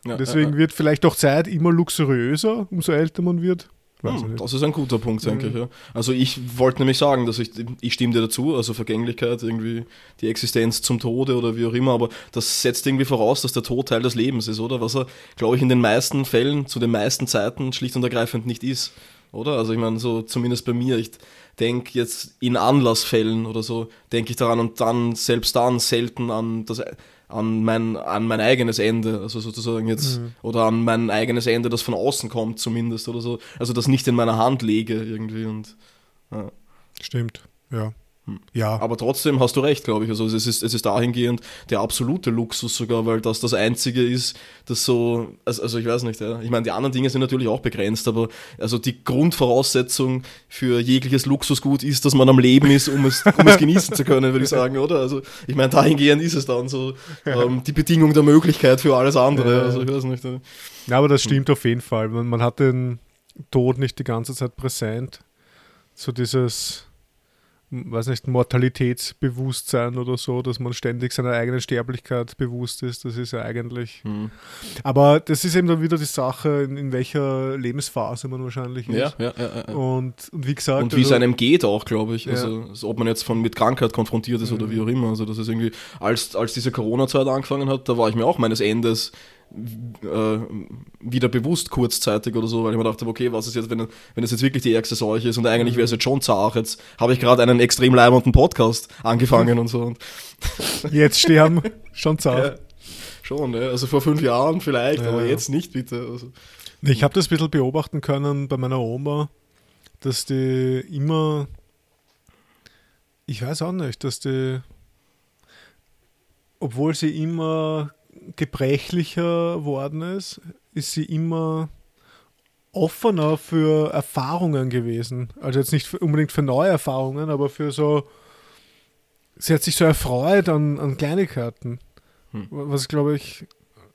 Ja, Deswegen ja, ja. wird vielleicht auch Zeit immer luxuriöser, umso älter man wird. Hm, das ist ein guter Punkt, denke mhm. ich. Ja. Also ich wollte nämlich sagen, dass ich, ich stimme dir dazu, also Vergänglichkeit, irgendwie die Existenz zum Tode oder wie auch immer, aber das setzt irgendwie voraus, dass der Tod Teil des Lebens ist, oder? Was er, glaube ich, in den meisten Fällen, zu den meisten Zeiten schlicht und ergreifend nicht ist, oder? Also ich meine, so zumindest bei mir, ich denke jetzt in Anlassfällen oder so, denke ich daran und dann, selbst dann selten an das an mein, an mein eigenes Ende, also sozusagen jetzt, mhm. oder an mein eigenes Ende, das von außen kommt zumindest oder so, also das nicht in meiner Hand lege irgendwie und ja. Stimmt, ja. Hm. Ja. Aber trotzdem hast du recht, glaube ich. Also es ist, es ist dahingehend der absolute Luxus sogar, weil das das Einzige ist, das so, also, also ich weiß nicht, ja. Ich meine, die anderen Dinge sind natürlich auch begrenzt, aber also die Grundvoraussetzung für jegliches Luxusgut ist, dass man am Leben ist, um es, um es genießen zu können, würde ich sagen, oder? Also ich meine, dahingehend ist es dann so ähm, die Bedingung der Möglichkeit für alles andere. Also ich weiß nicht. Ja, ja aber das stimmt auf jeden Fall. Man, man hat den Tod nicht die ganze Zeit präsent. So dieses weiß nicht, Mortalitätsbewusstsein oder so, dass man ständig seiner eigenen Sterblichkeit bewusst ist. Das ist ja eigentlich. Mhm. Aber das ist eben dann wieder die Sache, in, in welcher Lebensphase man wahrscheinlich ist. Ja, ja, ja, ja. Und, und wie gesagt. Und wie also, es einem geht auch, glaube ich. Also, also, ob man jetzt von, mit Krankheit konfrontiert ist mhm. oder wie auch immer. Also das ist irgendwie, als, als diese Corona-Zeit angefangen hat, da war ich mir auch meines Endes äh, wieder bewusst kurzzeitig oder so, weil ich mir dachte, okay, was ist jetzt, wenn, wenn es jetzt wirklich die ärgste Seuche ist und eigentlich wäre es jetzt schon zart, jetzt habe ich gerade einen extrem leibenden Podcast angefangen und so. Und jetzt sterben, schon zart. Ja, schon, ja. also vor fünf Jahren vielleicht, ja. aber jetzt nicht bitte. Also. Ich habe das ein bisschen beobachten können bei meiner Oma, dass die immer, ich weiß auch nicht, dass die, obwohl sie immer gebrechlicher worden ist, ist sie immer offener für Erfahrungen gewesen. Also jetzt nicht unbedingt für neue Erfahrungen, aber für so, sie hat sich so erfreut an, an Kleinigkeiten. Hm. Was glaube ich,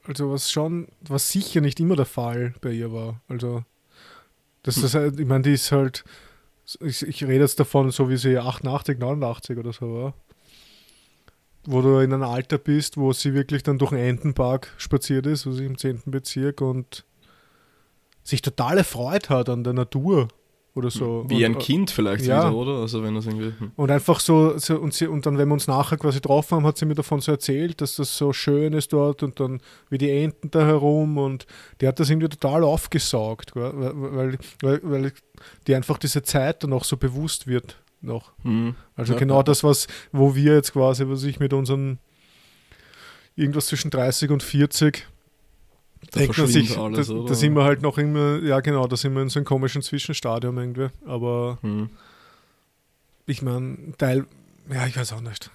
also was schon, was sicher nicht immer der Fall bei ihr war. Also, das, hm. das, ich meine, die ist halt, ich, ich rede jetzt davon, so wie sie 88, 89 oder so war wo du in einem Alter bist, wo sie wirklich dann durch den Entenpark spaziert ist, also im 10. Bezirk und sich total erfreut hat an der Natur oder so. Wie und, ein Kind vielleicht ja. wieder, oder? Also wenn das irgendwie. Hm. Und einfach so, so, und, sie, und dann, wenn wir uns nachher quasi getroffen haben, hat sie mir davon so erzählt, dass das so schön ist dort und dann wie die Enten da herum und die hat das irgendwie total aufgesaugt, weil, weil, weil die einfach diese Zeit dann auch so bewusst wird noch. Mhm. Also ja, genau ja. das, was, wo wir jetzt quasi, was ich mit unseren irgendwas zwischen 30 und 40 da denkt man sich, alles, da, da, sind wir halt noch immer, ja genau, da sind wir in so einem komischen Zwischenstadium irgendwie. Aber mhm. ich meine, Teil, ja, ich weiß auch nicht.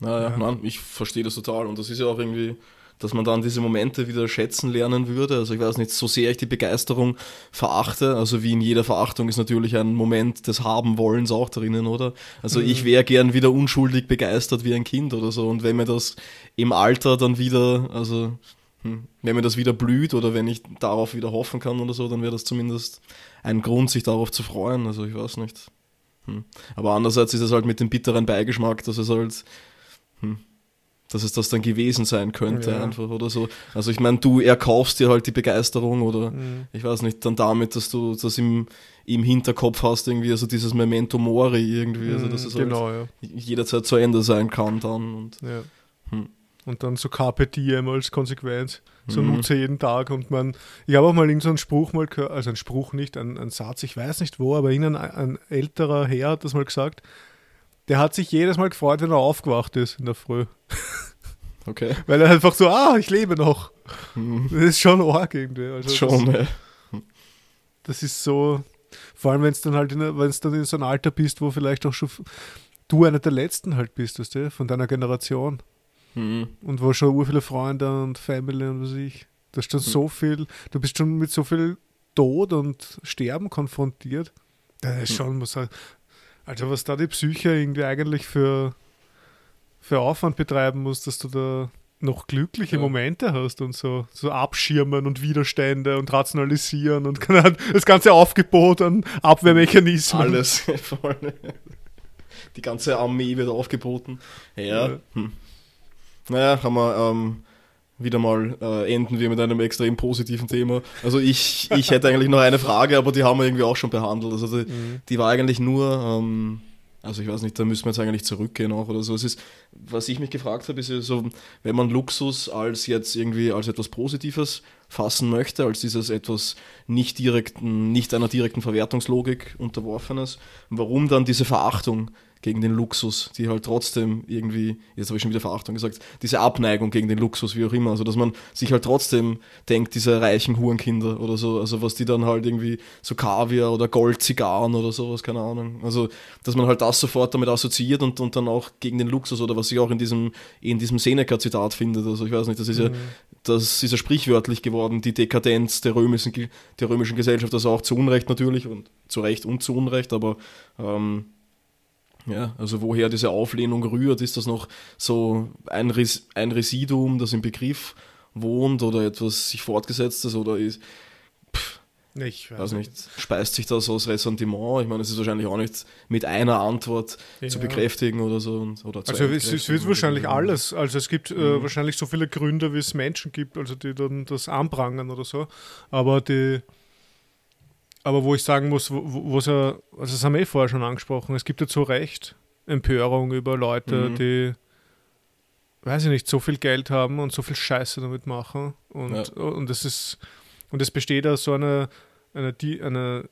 Naja, ja. nein, ich verstehe das total. Und das ist ja auch irgendwie dass man dann diese Momente wieder schätzen lernen würde. Also ich weiß nicht, so sehr ich die Begeisterung verachte, also wie in jeder Verachtung ist natürlich ein Moment des Haben-Wollens auch drinnen, oder? Also mhm. ich wäre gern wieder unschuldig begeistert wie ein Kind oder so. Und wenn mir das im Alter dann wieder, also hm, wenn mir das wieder blüht oder wenn ich darauf wieder hoffen kann oder so, dann wäre das zumindest ein Grund, sich darauf zu freuen. Also ich weiß nicht. Hm. Aber andererseits ist es halt mit dem bitteren Beigeschmack, dass es halt hm, dass es das dann gewesen sein könnte, ja. einfach oder so. Also ich meine, du erkaufst dir halt die Begeisterung oder mhm. ich weiß nicht, dann damit, dass du das im, im Hinterkopf hast, irgendwie, also dieses Memento Mori irgendwie, also dass es halt genau, halt ja. jederzeit zu Ende sein kann dann. Und, ja. hm. und dann so Carpe Diem als Konsequenz, so mhm. nutze jeden Tag und man, ich habe auch mal irgendeinen so Spruch mal gehört, also ein Spruch nicht, ein, ein Satz, ich weiß nicht wo, aber ein, ein älterer Herr hat das mal gesagt, der hat sich jedes Mal gefreut, wenn er aufgewacht ist in der Früh. Okay. Weil er einfach so, ah, ich lebe noch. Mhm. Das ist schon arg irgendwie. Also schon, das, ja. Das ist so, vor allem wenn es dann halt in, wenn es dann in so einem Alter bist, wo vielleicht auch schon du einer der Letzten halt bist, weißt du, von deiner Generation. Mhm. Und wo schon ur viele Freunde und Family und was ich. Da ist schon mhm. so viel, du bist schon mit so viel Tod und Sterben konfrontiert. Das ist mhm. schon, was halt, also was da die Psyche irgendwie eigentlich für für Aufwand betreiben musst, dass du da noch glückliche ja. Momente hast und so, so abschirmen und Widerstände und rationalisieren und das ganze Aufgebot an Abwehrmechanismen. Alles voll. Die ganze Armee wird aufgeboten. Ja. ja. Hm. Naja, haben wir ähm, wieder mal äh, enden wir mit einem extrem positiven Thema. Also ich, ich hätte eigentlich noch eine Frage, aber die haben wir irgendwie auch schon behandelt. Also die, mhm. die war eigentlich nur. Ähm, also ich weiß nicht, da müssen wir jetzt eigentlich zurückgehen auch oder so. Es ist, was ich mich gefragt habe, ist ja so, wenn man Luxus als jetzt irgendwie als etwas Positives fassen möchte, als dieses etwas nicht direkten, nicht einer direkten Verwertungslogik unterworfenes. Warum dann diese Verachtung gegen den Luxus, die halt trotzdem irgendwie, jetzt habe ich schon wieder Verachtung gesagt, diese Abneigung gegen den Luxus, wie auch immer, also dass man sich halt trotzdem denkt, diese reichen Hurenkinder oder so, also was die dann halt irgendwie so Kaviar oder Goldzigarren oder sowas, keine Ahnung, also dass man halt das sofort damit assoziiert und, und dann auch gegen den Luxus oder was ich auch in diesem, in diesem Seneca-Zitat findet, also ich weiß nicht, das ist mhm. ja, das ist ja sprichwörtlich geworden, die Dekadenz der römischen, der römischen Gesellschaft, also auch zu Unrecht natürlich und zu Recht und zu Unrecht, aber ähm, ja, also woher diese Auflehnung rührt, ist das noch so ein, Res ein Residuum, das im Begriff wohnt oder etwas sich fortgesetztes oder ist, pff, ich weiß, weiß nicht, speist sich das aus Ressentiment? Ich meine, es ist wahrscheinlich auch nicht mit einer Antwort ja. zu bekräftigen oder so. Und, oder also es, es wird wahrscheinlich alles. Also es gibt äh, mhm. äh, wahrscheinlich so viele Gründe, wie es Menschen gibt, also die dann das anprangern oder so. Aber die aber wo ich sagen muss, wo, wo es ja, also das haben wir eh vorher schon angesprochen, es gibt ja zu Recht Empörung über Leute, mhm. die, weiß ich nicht, so viel Geld haben und so viel Scheiße damit machen. Und, ja. und es ist, und es besteht da so eine, eine, eine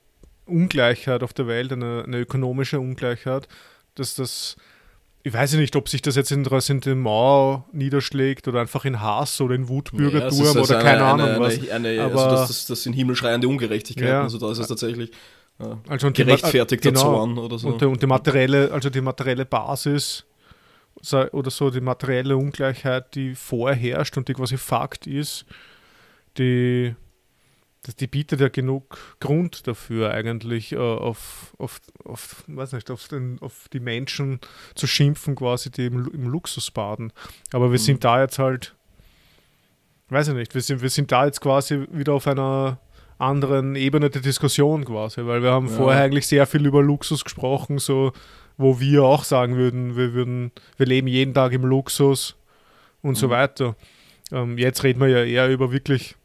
Ungleichheit auf der Welt, eine, eine ökonomische Ungleichheit, dass das ich weiß nicht, ob sich das jetzt in Ressentiment niederschlägt oder einfach in Hass oder in Wutbürgertum ja, also oder keine eine, Ahnung was. Eine, eine, also Aber, also das, das, das sind himmelschreiende Ungerechtigkeiten. Ja, also da ist es tatsächlich ja, also gerechtfertigter genau, Zorn oder so. Und, und, die materielle, also die materielle Basis oder so die materielle Ungleichheit, die vorherrscht und die quasi Fakt ist, die das, die bietet ja genug Grund dafür, eigentlich äh, auf, auf, auf, weiß nicht, auf, den, auf die Menschen zu schimpfen, quasi, die im, im Luxus baden. Aber wir mhm. sind da jetzt halt, weiß ich nicht, wir sind, wir sind da jetzt quasi wieder auf einer anderen Ebene der Diskussion quasi, weil wir haben ja. vorher eigentlich sehr viel über Luxus gesprochen, so wo wir auch sagen würden, wir würden, wir leben jeden Tag im Luxus und mhm. so weiter. Ähm, jetzt reden wir ja eher über wirklich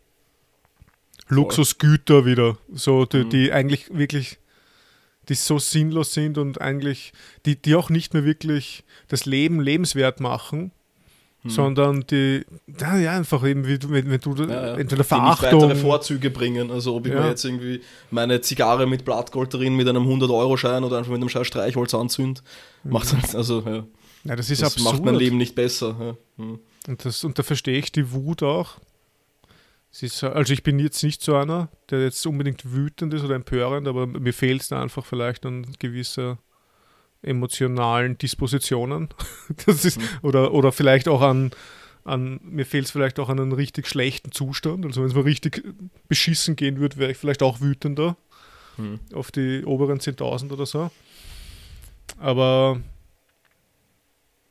Luxusgüter wieder, so die, mhm. die eigentlich wirklich die so sinnlos sind und eigentlich, die, die auch nicht mehr wirklich das Leben lebenswert machen, hm. sondern die, ja, ja, einfach eben, wie du, wenn, wenn du ja, ja. entweder Verachtung. Die weitere Vorzüge bringen, also ob ich ja. mir jetzt irgendwie meine Zigarre mit Blattgold drin mit einem 100-Euro-Schein oder einfach mit einem scheiß Streichholz anzünd, mhm. macht halt, also, ja. ja das ist das absurd. macht mein Leben nicht besser. Mhm. Und, das, und da verstehe ich die Wut auch, ist, also ich bin jetzt nicht so einer, der jetzt unbedingt wütend ist oder empörend, aber mir fehlt es einfach vielleicht an gewisser emotionalen Dispositionen. das ist, mhm. oder, oder vielleicht auch an, an mir fehlt es vielleicht auch an einem richtig schlechten Zustand. Also wenn es mal richtig beschissen gehen würde, wäre ich vielleicht auch wütender mhm. auf die oberen 10.000 oder so. Aber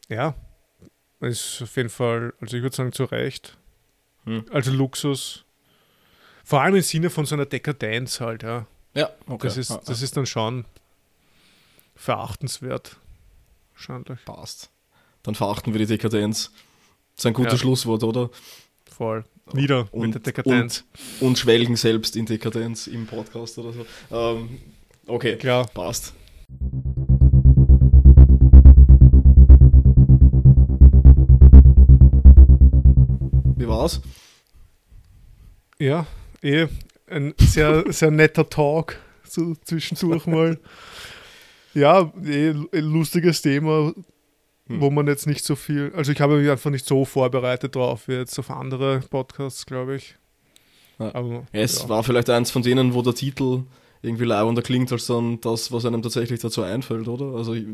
ja, ist auf jeden Fall, also ich würde sagen, zu Recht hm. Also Luxus. Vor allem im Sinne von so einer Dekadenz halt, ja. Ja, okay. Das ist, das ist dann schon verachtenswert. Wahrscheinlich. Passt. Dann verachten wir die Dekadenz. Das ist ein gutes ja. Schlusswort, oder? Voll. Wieder und, mit der Dekadenz. Und, und, schwelgen selbst in Dekadenz im Podcast oder so. Ähm, okay, klar. Passt. Wie war's? Ja, eh ein sehr, sehr netter Talk so zwischendurch mal. Ja, eh ein lustiges Thema, hm. wo man jetzt nicht so viel, also ich habe mich einfach nicht so vorbereitet drauf wie jetzt auf andere Podcasts, glaube ich. Ja. Aber, es ja. war vielleicht eins von denen, wo der Titel irgendwie leibender klingt, als dann das, was einem tatsächlich dazu einfällt, oder? Also ich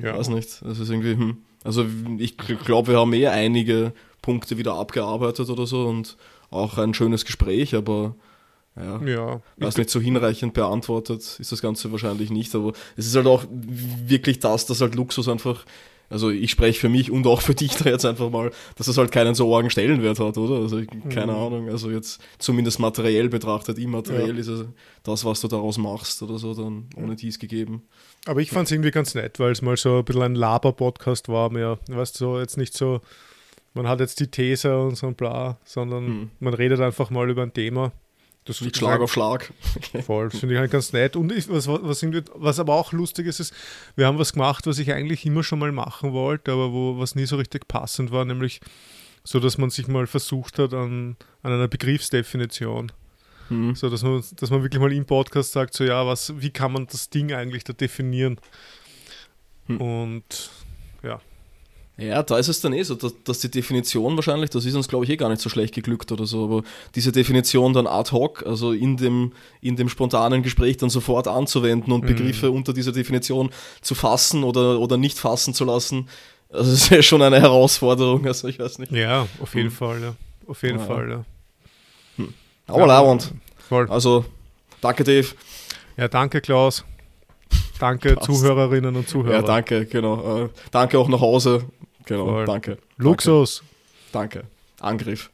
ja. weiß nicht. Es ist irgendwie, hm. Also ich glaube, wir haben eh einige Punkte wieder abgearbeitet oder so und auch ein schönes Gespräch, aber ja, ja. weiß nicht so hinreichend beantwortet ist das Ganze wahrscheinlich nicht, aber es ist halt auch wirklich das, dass halt Luxus einfach, also ich spreche für mich und auch für dich da jetzt einfach mal, dass es halt keinen so argen Stellenwert hat, oder? Also keine mhm. Ahnung, also jetzt zumindest materiell betrachtet, immateriell ja. ist es das, was du daraus machst oder so, dann ohne dies gegeben. Aber ich fand es irgendwie ganz nett, weil es mal so ein bisschen ein Laber-Podcast war, mehr, weißt du, so jetzt nicht so man hat jetzt die These und so ein bla, sondern hm. man redet einfach mal über ein Thema. Das liegt Schlag auf Schlag. Voll, das finde ich halt ganz nett. Und ich, was, was, was, aber auch lustig ist, ist, wir haben was gemacht, was ich eigentlich immer schon mal machen wollte, aber wo was nie so richtig passend war, nämlich so dass man sich mal versucht hat an, an einer Begriffsdefinition. Mhm. So dass man, dass man wirklich mal im Podcast sagt, so ja, was, wie kann man das Ding eigentlich da definieren? Mhm. Und. Ja, da ist es dann eh so, dass, dass, die Definition wahrscheinlich, das ist uns glaube ich eh gar nicht so schlecht geglückt oder so, aber diese Definition dann ad hoc, also in dem, in dem spontanen Gespräch dann sofort anzuwenden und mhm. Begriffe unter dieser Definition zu fassen oder, oder nicht fassen zu lassen, also das ist ja schon eine Herausforderung, also ich weiß nicht. Ja, auf jeden hm. Fall, ja. Auf jeden ja. Fall, ja. Hm. Aber ja, voll. Also, danke Dave. Ja, danke Klaus. Danke Passt. Zuhörerinnen und Zuhörer. Ja, danke, genau. Äh, danke auch nach Hause. Genau, Voll. danke. Luxus. Danke. danke. Angriff.